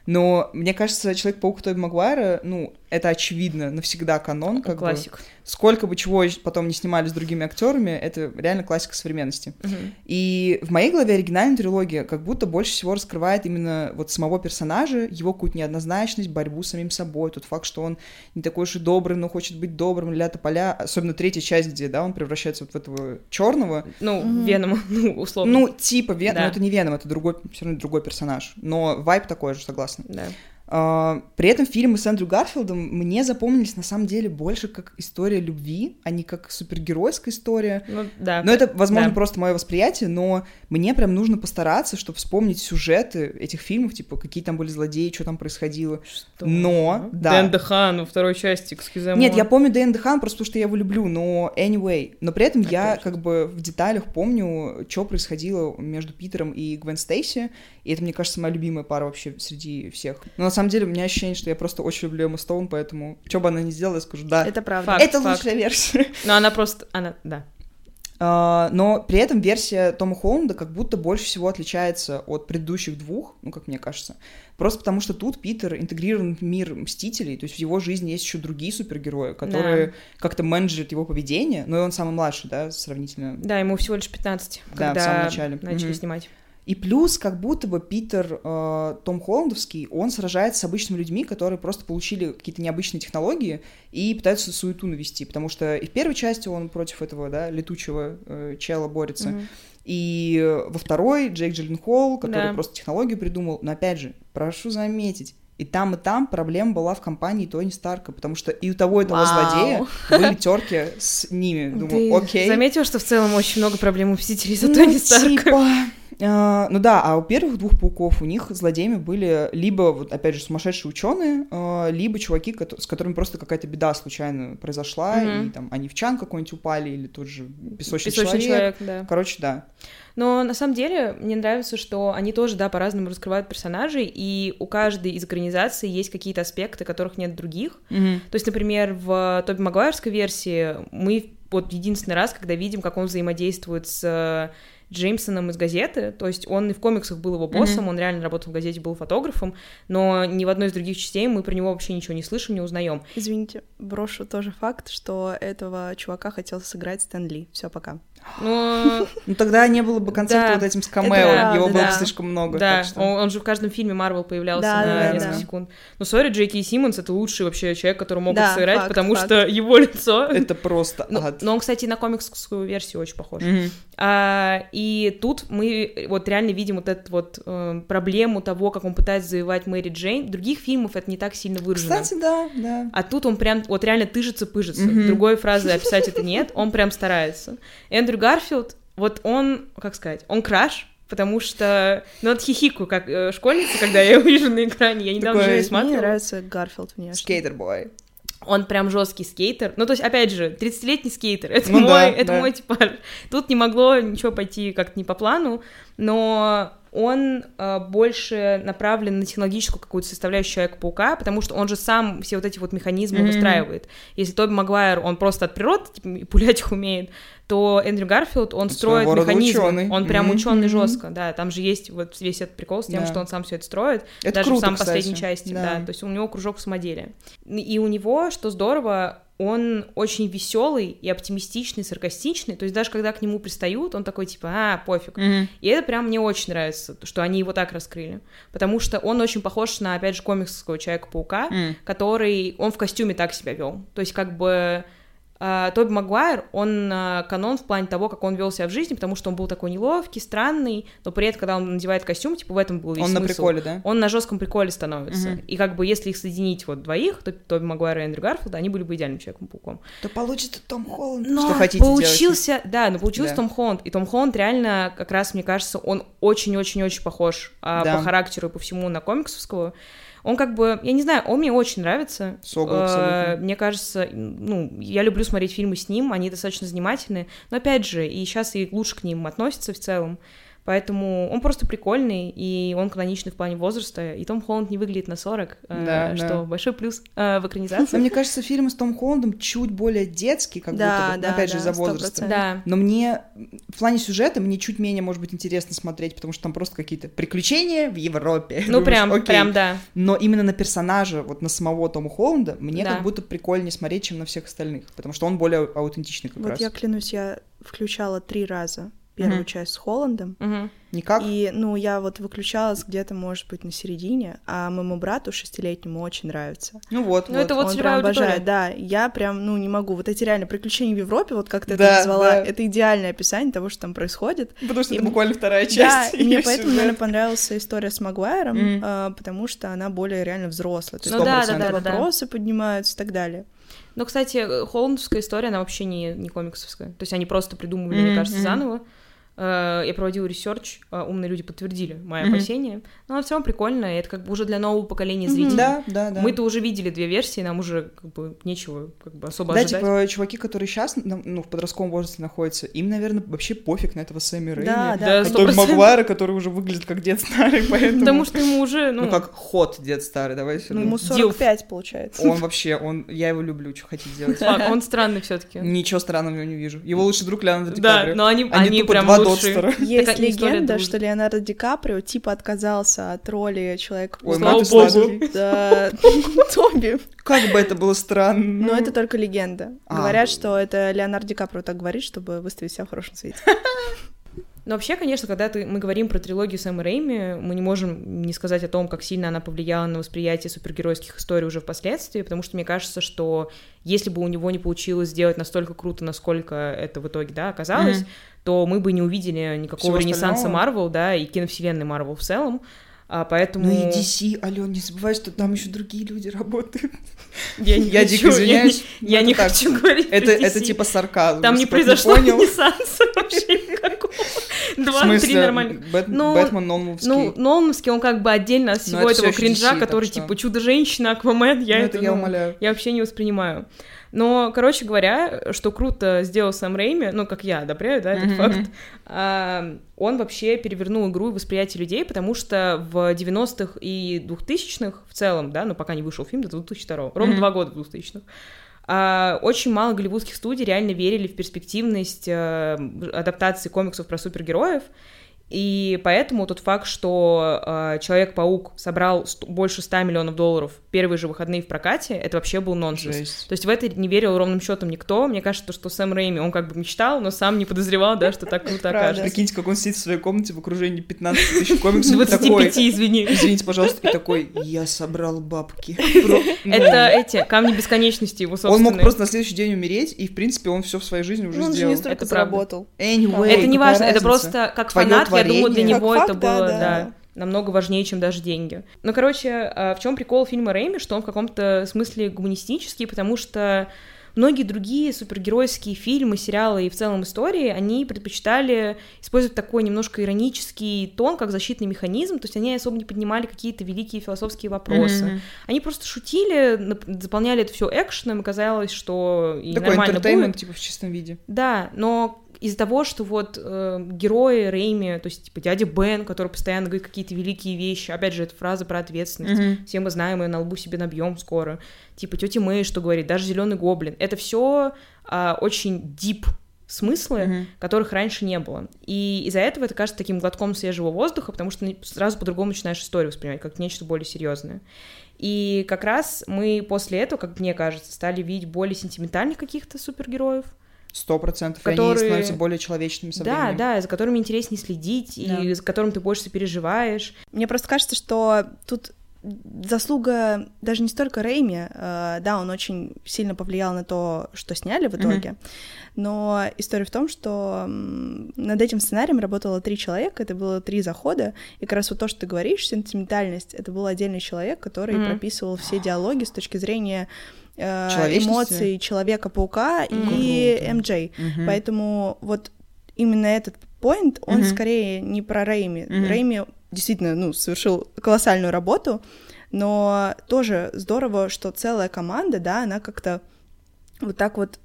Но мне кажется, Человек-паук Тоби Магуайра, ну, это очевидно, навсегда канон. Как Классик. Бы. Сколько бы чего потом не снимали с другими актерами, это реально классика современности. Угу. И в моей голове оригинальная трилогия как будто больше всего раскрывает именно вот самого персонажа, его какую-то неоднозначность, борьбу с самим собой, тот факт, что он не такой уж и добрый, но хочет быть добрым, ля-то поля, особенно третья часть, где, да, он превращается вот в этого черного. Ну, угу. Веном, ну, условно. Ну, типа Веном, да. но это не Веном, это другой, все равно другой персонаж. Но вайп такой же, согласна. Да. Uh, при этом фильмы с Эндрю Гарфилдом мне запомнились на самом деле больше как история любви, а не как супергеройская история. Ну, да. Но это, возможно, да. просто мое восприятие, но мне прям нужно постараться, чтобы вспомнить сюжеты этих фильмов, типа, какие там были злодеи, что там происходило. Что? Но, да. Дэн Дехан во второй части, экскюзе Нет, я помню Дэн Дехан просто потому, что я его люблю, но anyway. Но при этом Опять я же. как бы в деталях помню, что происходило между Питером и Гвен Стейси, и это, мне кажется, моя любимая пара вообще среди всех. Но на самом деле у меня ощущение, что я просто очень люблю Эмму Стоун, поэтому что бы она ни сделала, я скажу, да. Это правда. Факт, это факт. лучшая версия. Но она просто, она, да. Uh, но при этом версия Тома Холланда как будто больше всего отличается от предыдущих двух, ну, как мне кажется. Просто потому что тут Питер интегрирован в мир Мстителей, то есть в его жизни есть еще другие супергерои, которые да. как-то менеджерят его поведение, но и он самый младший, да, сравнительно. Да, ему всего лишь 15, да, когда в самом начале. начали mm-hmm. снимать. И плюс, как будто бы Питер э, Том Холландовский, он сражается с обычными людьми, которые просто получили какие-то необычные технологии и пытаются суету навести, потому что и в первой части он против этого, да, летучего э, чела борется, mm-hmm. и во второй Джейк Джилленхол, который Да. просто технологию придумал, но опять же, прошу заметить, и там, и там проблема была в компании Тони Старка, потому что и у того, и того Вау. злодея были терки с ними. Думаю, Ты окей. заметила, что в целом очень много проблем у Мстителей за Тони ну, Старка? типа, А, ну да, а у первых двух пауков у них злодеями были либо, вот опять же, сумасшедшие ученые, а, либо чуваки, с которыми просто какая-то беда случайно произошла, mm-hmm. и там они в чан какой-нибудь упали, или тот же песочный, песочный человек. человек да. Короче, да. Но на самом деле мне нравится, что они тоже, да, по-разному раскрывают персонажей, и у каждой из экранизаций есть какие-то аспекты, которых нет других. Mm-hmm. То есть, например, в Тоби Магуайрской версии мы вот единственный раз, когда видим, как он взаимодействует с Джеймсоном из газеты, то есть он и в комиксах был его боссом, mm-hmm. он реально работал в газете, был фотографом, но ни в одной из других частей мы про него вообще ничего не слышим, не узнаем. Извините, брошу тоже факт, что этого чувака хотел сыграть Стэн Ли. Все, пока. Ну, ну тогда не было бы концерта вот этим с камео, его было бы слишком много. Да, он же в каждом фильме Марвел появлялся на несколько секунд. Ну, сори, Джейки Симмонс — это лучший вообще человек, которого могут сыграть, потому что его лицо... Это просто ад. Но он, кстати, на комиксскую версию очень похож. А, и тут мы вот реально видим вот эту вот э, проблему того, как он пытается завоевать Мэри Джейн. В других фильмах это не так сильно выражено. Кстати, да, да. А тут он прям вот реально тыжится-пыжится. Mm-hmm. Другой фразы описать это нет, он прям старается. Эндрю Гарфилд, вот он, как сказать, он краш, потому что, ну, от хихикаю, как э, школьница, когда я его вижу на экране, я недавно Такой, же смотрела. Мне нравится Гарфилд внешне. Skater boy он прям жесткий скейтер. Ну, то есть, опять же, 30-летний скейтер. Это ну, мой, да, это да. мой типаж. Тут не могло ничего пойти как-то не по плану, но он э, больше направлен на технологическую какую-то составляющую Человека-паука, потому что он же сам все вот эти вот механизмы mm-hmm. выстраивает. Если Тоби Магуайр, он просто от природы типа, пулять их умеет, то Эндрю Гарфилд, он строит механизм, ученый. он прям mm-hmm. ученый жестко, да, там же есть вот весь этот прикол с тем, да. что он сам все это строит, это даже круто, в самой кстати. последней части, да. да, то есть у него кружок самоделия. И у него, что здорово, он очень веселый и оптимистичный, саркастичный. То есть даже когда к нему пристают, он такой типа, а, пофиг. Mm-hmm. И это прям мне очень нравится, что они его так раскрыли. Потому что он очень похож на, опять же, комиксского Человека-паука, mm. который... Он в костюме так себя вел. То есть как бы Тоби Магуайр, он uh, канон в плане того, как он вел себя в жизни, потому что он был такой неловкий, странный, но при этом, когда он надевает костюм, типа в этом был весь Он смысл. на приколе, да? Он на жестком приколе становится. Uh-huh. И как бы если их соединить вот двоих, то Тоби Магуайр и Эндрю Гарфилд, они были бы идеальным человеком-пауком. То получится Том Холланд. Но что хотите получился, делать? да, но получился да. Том Холланд. И Том Холланд реально, как раз, мне кажется, он очень-очень-очень похож uh, да. по характеру и по всему на комиксовского. Он как бы, я не знаю, он мне очень нравится. Согл, абсолютно. Мне кажется, ну, я люблю смотреть фильмы с ним, они достаточно занимательные. Но опять же, и сейчас и лучше к ним относятся в целом. Поэтому он просто прикольный, и он каноничный в плане возраста, и Том Холланд не выглядит на 40, э, да, э, что да. большой плюс э, в экранизации. Но мне кажется, фильм с Том Холландом чуть более детский, как да, будто да, опять да, же, из-за возраста. Да. Но мне, в плане сюжета, мне чуть менее, может быть, интересно смотреть, потому что там просто какие-то приключения в Европе. Ну, прям, окей. прям, да. Но именно на персонажа, вот на самого Тома Холланда, мне да. как будто прикольнее смотреть, чем на всех остальных, потому что он более аутентичный как вот раз. Вот я клянусь, я включала три раза первую mm-hmm. часть с Холландом. Mm-hmm. Никак? И, ну, я вот выключалась где-то, может быть, на середине, а моему брату шестилетнему очень нравится. Ну вот, ну вот. это вот Он прям обожает, да. Я прям, ну, не могу. Вот эти реально приключения в Европе, вот как ты да, это назвала, да. это идеальное описание того, что там происходит. Потому что и... это буквально вторая часть. Да, и мне поэтому, наверное, понравилась история с Магуайром, mm. а, потому что она более реально взрослая. То есть ну, да, да, да, вопросы да. поднимаются и так далее. Но, кстати, холландская история, она вообще не, не комиксовская. То есть они просто придумывали, mm-hmm. мне кажется, заново. Э, я проводила research, э, умные люди подтвердили мои mm-hmm. опасения. Но все равно прикольно, и это как бы уже для нового поколения зрителей. Mm-hmm. Да, да, да. Мы-то уже видели две версии, нам уже как бы нечего как бы особо да, ожидать. Да, типа чуваки, которые сейчас ну, в подростковом возрасте находятся, им, наверное, вообще пофиг на этого Сэма Рэйми. Да, да. Который Магуайра, который уже выглядит как дед старый, поэтому... Потому что ему уже, ну... Ну, как hot дед старый, давай сюда. Ну, ему 45, получается. Он вообще, он... Я его люблю, что хотите делать. Он странный все таки Ничего странного в нем не вижу. Его лучший друг Леонардо Ди Да, но они, они, прям лучшие есть легенда, что Леонардо Ди Каприо типа отказался от роли человека Ой, Слава богу. Тоби. Как бы это было странно. Но это только легенда. А. Говорят, что это Леонардо Ди Каприо так говорит, чтобы выставить себя в хорошем свете. Но вообще, конечно, когда ты, мы говорим про трилогию Сэма Рэйми, мы не можем не сказать о том, как сильно она повлияла на восприятие супергеройских историй уже впоследствии, потому что мне кажется, что если бы у него не получилось сделать настолько круто, насколько это в итоге, да, оказалось, mm-hmm. то мы бы не увидели никакого Всего ренессанса Марвел, да, и киновселенной Марвел в целом. А, поэтому... Ну и DC, Ален, не забывай, что там еще другие люди работают. Я, не я хочу, дико извиняюсь. Я, не, я не хочу говорить это, это типа сарказм. Там не произошло ренессанса вообще никакого. Два-три нормально. Бэт... Ну, Бэтмен Нолановский. Ну, Нолановский, он как бы отдельно от всего это этого кринжа, DC, который так типа Чудо-женщина, Аквамен, я Ну, это, это я ну, умоляю. я вообще не воспринимаю. Но, короче говоря, что круто сделал Сэм Рейми, ну, как я одобряю, да, этот Мгм, факт, а, он вообще перевернул игру и восприятие людей, потому что в 90-х и 2000-х в целом, да, ну, пока не вышел фильм до 2002 ровно Мгм. два года в 2000-х, а, очень мало голливудских студий реально верили в перспективность э, адаптации комиксов про супергероев, и поэтому тот факт, что э, Человек-паук собрал ст- больше 100 миллионов долларов в первые же выходные в прокате, это вообще был нонсенс. Жесть. То есть в это не верил ровным счетом никто. Мне кажется, что Сэм Рэйми, он как бы мечтал, но сам не подозревал, да, что так круто Правда. окажется. Прикиньте, как он сидит в своей комнате в окружении 15 тысяч комиксов. и 25, такой, извини. Извините, пожалуйста, и такой, я собрал бабки. Это эти камни бесконечности его Он собственные. мог просто на следующий день умереть, и, в принципе, он все в своей жизни уже Ну, он же сделал. не столько заработал. Это не важно, это просто как фанат, я думаю, для него Как это факт, да, было, да. да, намного важнее, чем даже деньги. Ну, короче, а, в чем прикол фильма Рэйми, что он в каком-то смысле гуманистический, потому что многие другие супергеройские фильмы, сериалы и в целом истории, они предпочитали использовать такой немножко иронический тон, как защитный механизм, то есть они особо не поднимали какие-то великие философские вопросы. Мгм. Они просто шутили, нап- заполняли это все экшеном, и казалось, что и Такой нормально будет. типа, в чистом виде. Да, но из-за того, что вот э, герои Рейми, то есть типа дядя Бен, который постоянно говорит какие-то великие вещи, опять же, это фраза про ответственность, все мы знаем, ее на лбу себе набьем скоро. Типа тети Мэй, что говорит, даже зеленый гоблин. Это все очень дип смыслы, Мгм. которых раньше не было. И из-за этого это кажется таким глотком свежего воздуха, потому что сразу по-другому начинаешь историю воспринимать, как нечто более серьезное. И как раз мы после этого, как мне кажется, стали видеть более сентиментальных каких-то супергероев, Сто процентов. и Они Которые- становятся более человечными со да, временем. да, за которыми интереснее следить, Да. и за которым ты больше сопереживаешь. Мне просто кажется, что тут заслуга даже не столько Рэйми, э, да, он очень сильно повлиял на то, что сняли в итоге, но история в том, что над этим сценарием работало три человека, это было три захода, и как раз вот то, что ты говоришь, сентиментальность, это был отдельный человек, который Мгм. прописывал все диалоги с точки зрения э, эмоций Человека-паука Мгм. и Круто. МД. Мгм. Поэтому вот именно этот поинт, он Мгм. скорее не про Рэйми. Мгм. Рэйми действительно, ну, совершил колоссальную работу, но тоже здорово, что целая команда, да, она как-то вот так вот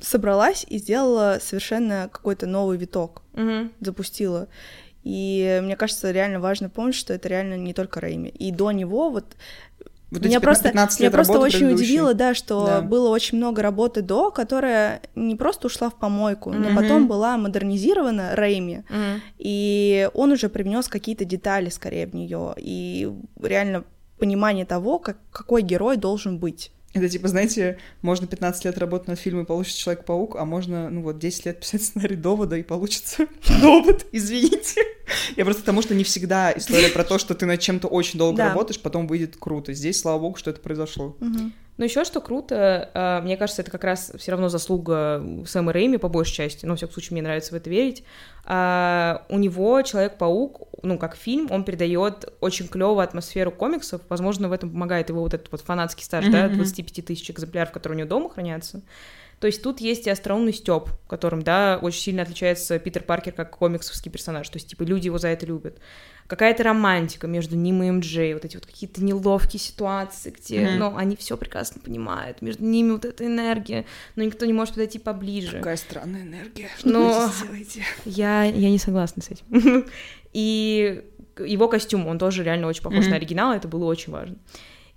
собралась и сделала совершенно какой-то новый виток, Мгм. запустила. И мне кажется, реально важно помнить, что это реально не только Рэйми. И до него вот Вот эти меня 15 просто, 15 меня лет просто работы очень предыдущей. удивило, да, что Да. было очень много работы до, которая не просто ушла в помойку, но Мгм. потом была модернизирована Рэйми, Мгм. и он уже привнес какие-то детали скорее в нее, и реально понимание того, как, какой герой должен быть. Это типа, знаете, можно 15 лет работать над фильмом и получится Человек-паук, а можно, ну вот, 10 лет писать сценарий довода и получится довод, извините. Я просто потому, что не всегда история про то, что ты над чем-то очень долго Да. работаешь, потом выйдет круто. Здесь, слава богу, что это произошло. Мгм. Но еще что круто, а, мне кажется, это как раз все равно заслуга Сэма Рэйми по большей части, но, во всяком случае, мне нравится в это верить. А, у него Человек-паук, ну, как фильм, он передает очень клевую атмосферу комиксов. Возможно, в этом помогает его вот этот вот фанатский стаж, да, Мгм, мгм. 25 тысяч экземпляров, которые у него дома хранятся. То есть тут есть и остроумный Степ, которым, да, очень сильно отличается Питер Паркер как комиксовский персонаж. То есть, типа, люди его за это любят. Какая-то романтика между ним и МД, вот эти вот какие-то неловкие ситуации, где, Мгм. ну, они все прекрасно понимают, между ними вот эта энергия, но никто не может подойти поближе. Какая странная энергия. Что Но- вы здесь делаете? Я, я не согласна с этим. И его костюм, он тоже реально очень похож Мгм. на оригинал, это было очень важно.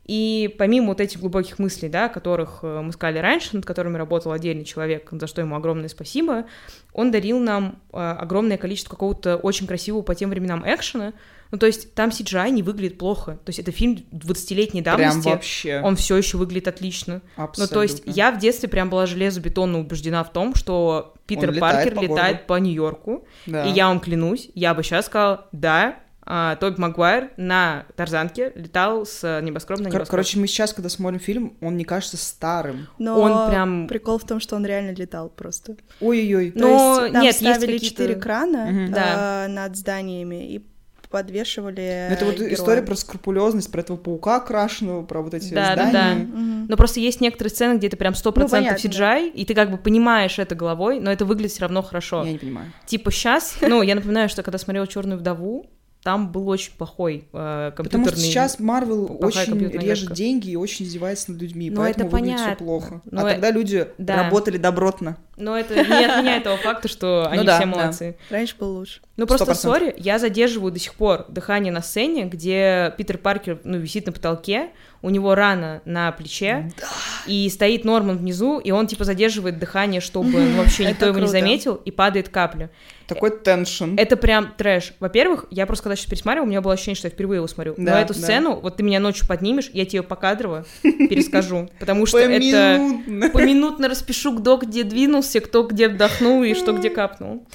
И помимо вот этих глубоких мыслей, да, которых э, мы сказали раньше, над которыми работал отдельный человек, за что ему огромное спасибо, он дарил нам э, огромное количество какого-то очень красивого по тем временам экшена. Ну, то есть там CGI не выглядит плохо. То есть это фильм 20-летней Прям давности. вообще. Он все еще выглядит отлично. Абсолютно. Ну, то есть я в детстве прям была железобетонно убеждена в том, что Питер Он летает Паркер по летает по Нью-Йорку. Да. И я вам клянусь, я бы сейчас сказала, да, а, Тоби Магуайр на Тарзанке летал с небоскреба на небоскреб. Короче, мы сейчас, когда смотрим фильм, он не кажется старым. Но Он прям- прикол в том, что он реально летал просто. Ой-ой-ой. То Но есть там нет, ставили четыре крана Мгм. Да. э, над зданиями, и подвешивали Ну, Это вот героям. история про скрупулезность, про этого паука крашеного, про вот эти Да, да, здания. да. Мгм. Но просто есть некоторые сцены, где это прям 100% понятно, CGI, и ты как бы понимаешь это головой, но это выглядит все равно хорошо. Я не понимаю. Типа сейчас, ну, я напоминаю, что когда смотрела Черную вдову, там был очень плохой э, компьютерный... Потому что сейчас Марвел очень режет графика. деньги и очень издевается над людьми, Ну, поэтому это выглядит все понятно. плохо. Ну, а э- тогда люди да. работали добротно. Но это не отменяет того факта, что они Ну да, все молодцы. Раньше было лучше. Ну просто, 100%. сори, я задерживаю до сих пор дыхание на сцене, где Питер Паркер, ну, висит на потолке, у него рана на плече, и стоит Норман внизу, и он, типа, задерживает дыхание, чтобы ну, вообще никто его не заметил, и падает капля. Такой теншн. Это прям трэш. Во-первых, я просто когда сейчас пересматривала, у меня было ощущение, что я впервые его смотрю. Но Да, эту да. сцену, вот ты меня ночью поднимешь, я тебе покадрово перескажу, потому что это... Поминутно распишу, кто где двинулся, кто где вдохнул и что где капнул.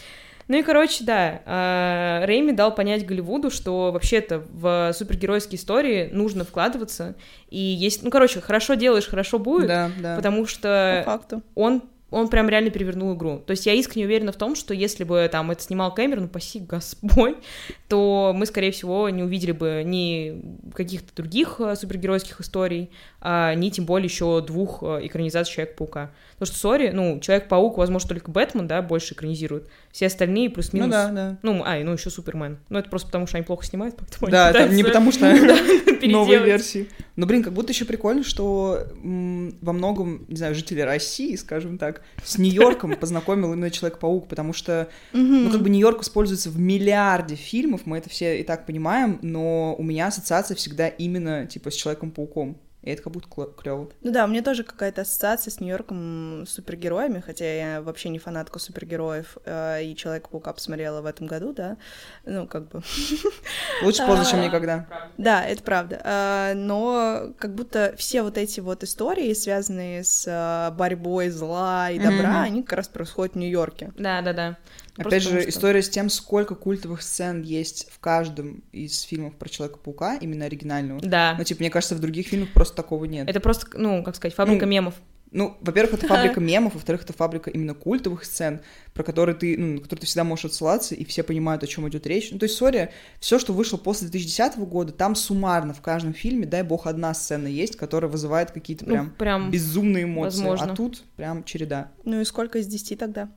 Ну и, короче, да, а, Рэйми дал понять Голливуду, что вообще-то в супергеройские истории нужно вкладываться, и есть, ну, короче, хорошо делаешь, хорошо будет, Да, да. потому По что факту. он он прям реально перевернул игру. То есть я искренне уверена в том, что если бы там это снимал Кэмерон, паси Господь, то мы, скорее всего, не увидели бы ни каких-то других э, супергеройских историй, а, ни тем более еще двух э, экранизаций Человека-паука. Потому что, сори, ну, Человек-паук, возможно, только Бэтмен, да, больше экранизирует. Все остальные плюс-минус. Ну да, да. Ну, а, и ну еще Супермен. Ну, это просто потому, что они плохо снимают, поэтому Да, это не потому что новые версии. Но, блин, как будто еще прикольно, что во многом, не знаю, жители России, скажем так, с Нью-Йорком познакомил именно Человек-паук, потому что, ну, как бы Нью-Йорк используется в миллиарде фильмов, мы это все и так понимаем, но у меня ассоциация всегда именно, типа, с Человеком-пауком. И это как будто клево. Ну да, у меня тоже какая-то ассоциация с Нью-Йорком с супергероями, хотя я вообще не фанатка супергероев, э, и Человека-паука посмотрела в этом году, да, ну как бы, Лучше поздно, А. чем никогда. да, это правда, Э, но как будто все вот эти вот истории, связанные с э, борьбой зла и добра, они как раз происходят в Нью-Йорке. Да, да, да. Просто Опять же, что- история с тем, сколько культовых сцен есть в каждом из фильмов про Человека-паука, именно оригинального. Да. Ну, типа, мне кажется, в других фильмах просто такого нет. Это просто, ну, как сказать, фабрика Ну, мемов. Ну, во-первых, это фабрика мемов, во-вторых, это фабрика именно культовых сцен, про которые ты, ну, на которые ты всегда можешь отсылаться, и все понимают, о чем идет речь. Ну, то есть, сори, все, что вышло после 2010 года, там суммарно в каждом фильме, дай бог, одна сцена есть, которая вызывает какие-то Ну, прям, прям безумные эмоции. возможно. А тут прям череда. Ну и сколько из 10 тогда?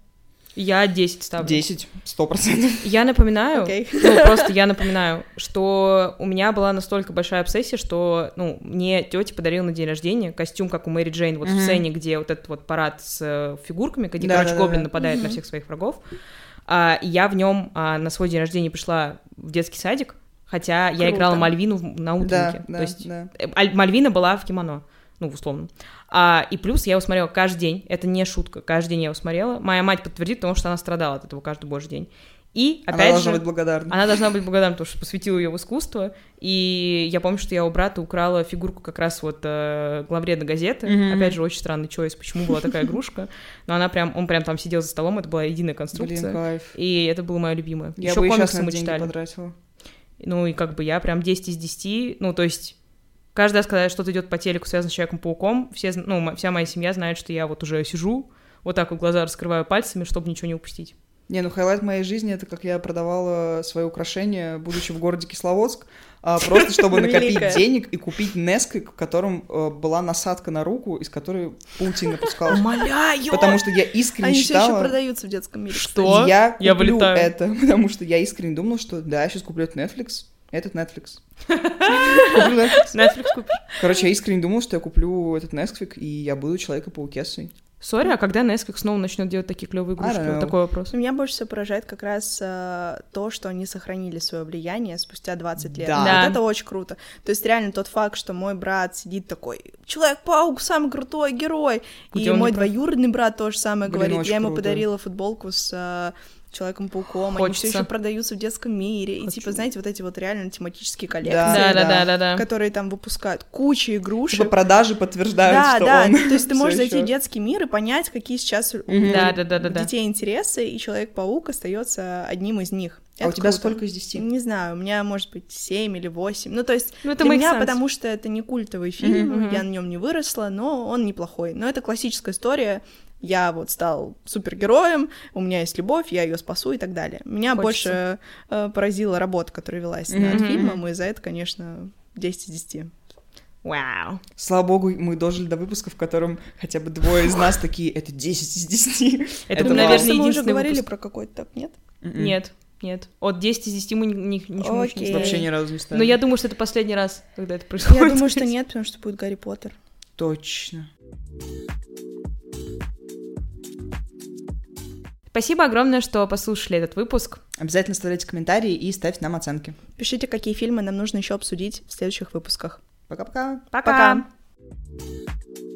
Я 10 ставлю. 10, 100%. Я напоминаю, Окей. ну, просто я напоминаю, что у меня была настолько большая обсессия, что, ну, мне тетя подарила на день рождения костюм, как у Мэри Джейн, вот в Мгм. сцене, где вот этот вот парад с э, фигурками, где, Да, короче, да, гоблин да. нападает на Мгм. всех своих врагов. А, я в нем на свой день рождения пришла в детский садик, хотя я Круто. играла Мальвину в- на утреннике. Да, да, То есть да. э, Аль- Мальвина была в кимоно, ну, в условном. А, и плюс я его смотрела каждый день, это не шутка, каждый день я его смотрела. Моя мать подтвердит, потому что она страдала от этого каждый божий день. И, Она опять должна же, быть благодарна. она должна быть благодарна, потому что посвятила ее в искусство. И я помню, что я у брата украла фигурку как раз вот э, главреда газеты. Мгм. Опять же, очень странный чойс, почему была такая игрушка. Но она прям, он прям там сидел за столом, это была единая конструкция. Блин, кайф. И это было мое любимое. Я Еще бы сейчас комиксы на мы читали. потратила. Ну и как бы я прям 10 из 10, ну то есть каждый раз, когда что-то идет по телеку, связано с Человеком-пауком, все, ну, вся моя семья знает, что я вот уже сижу, вот так вот глаза раскрываю пальцами, чтобы ничего не упустить. Не, ну highlight моей жизни это как я продавала свои украшения, будучи в городе Кисловодск, а, просто чтобы накопить денег и купить Несквик, в котором э, была насадка на руку, из которой паутина пускалась. Умоляю! Потому что я искренне Они все еще считала... продаются в детском мире. Что? Я Я куплю вылетаю. это, потому что я искренне думала, что да, я сейчас куплю этот Netflix, этот Netflix. Куплю Netflix. Netflix купишь. Короче, я искренне думала, что я куплю этот Несквик, и я буду Человека-паукессой. Сори, а когда Netflix снова начнет делать такие клевые игрушки? Вот такой вопрос. Меня больше всего поражает как раз э, то, что они сохранили свое влияние спустя 20 лет. Да. Да. Вот это очень круто. То есть реально тот факт, что мой брат сидит такой, Человек-паук самый крутой герой, Где и мой не двоюродный брат тоже самое Блин, говорит. Я ему круто. подарила футболку с э, Человеком-пауком, они все еще продаются в детском мире. И Хочу. типа, знаете, вот эти вот реально тематические коллекции, Да, Да, да, да. да, да, да. которые там выпускают куча игрушек. Типа продажи подтверждают, да, что да, он то есть ты можешь зайти в детский мир и понять, какие сейчас у. Да, да, да, да, да. детей интересы, и Человек-паук остается одним из них. А у Это тебя круто. сколько из 10? Не знаю, у меня может быть 7 или 8. Ну, то есть Ну, это для меня, sense. потому что это не культовый фильм, Мгм. я на нем не выросла, но он неплохой. Но это классическая история я вот стал супергероем, у меня есть любовь, я ее спасу и так далее. Меня Хочется. больше э, поразила работа, которая велась mm-hmm. над фильмом, и за это, конечно, 10 из 10. Вау. Слава богу, мы дожили до выпуска, в котором хотя бы двое из нас такие, это 10 из 10. Это, это наверное, мы уже говорили выпуск. про какой-то так, нет? М-м. Нет. Нет. От 10 из 10 мы ни, ни, ничего okay. не Вообще ни разу не ставили. Но я думаю, что это последний раз, когда это происходит. Я думаю, что нет, потому что будет Гарри Поттер. Точно. Спасибо огромное, что послушали этот выпуск. Обязательно оставляйте комментарии и ставьте нам оценки. Пишите, какие фильмы нам нужно еще обсудить в следующих выпусках. Пока-пока. Пока. -пока. Пока. Пока.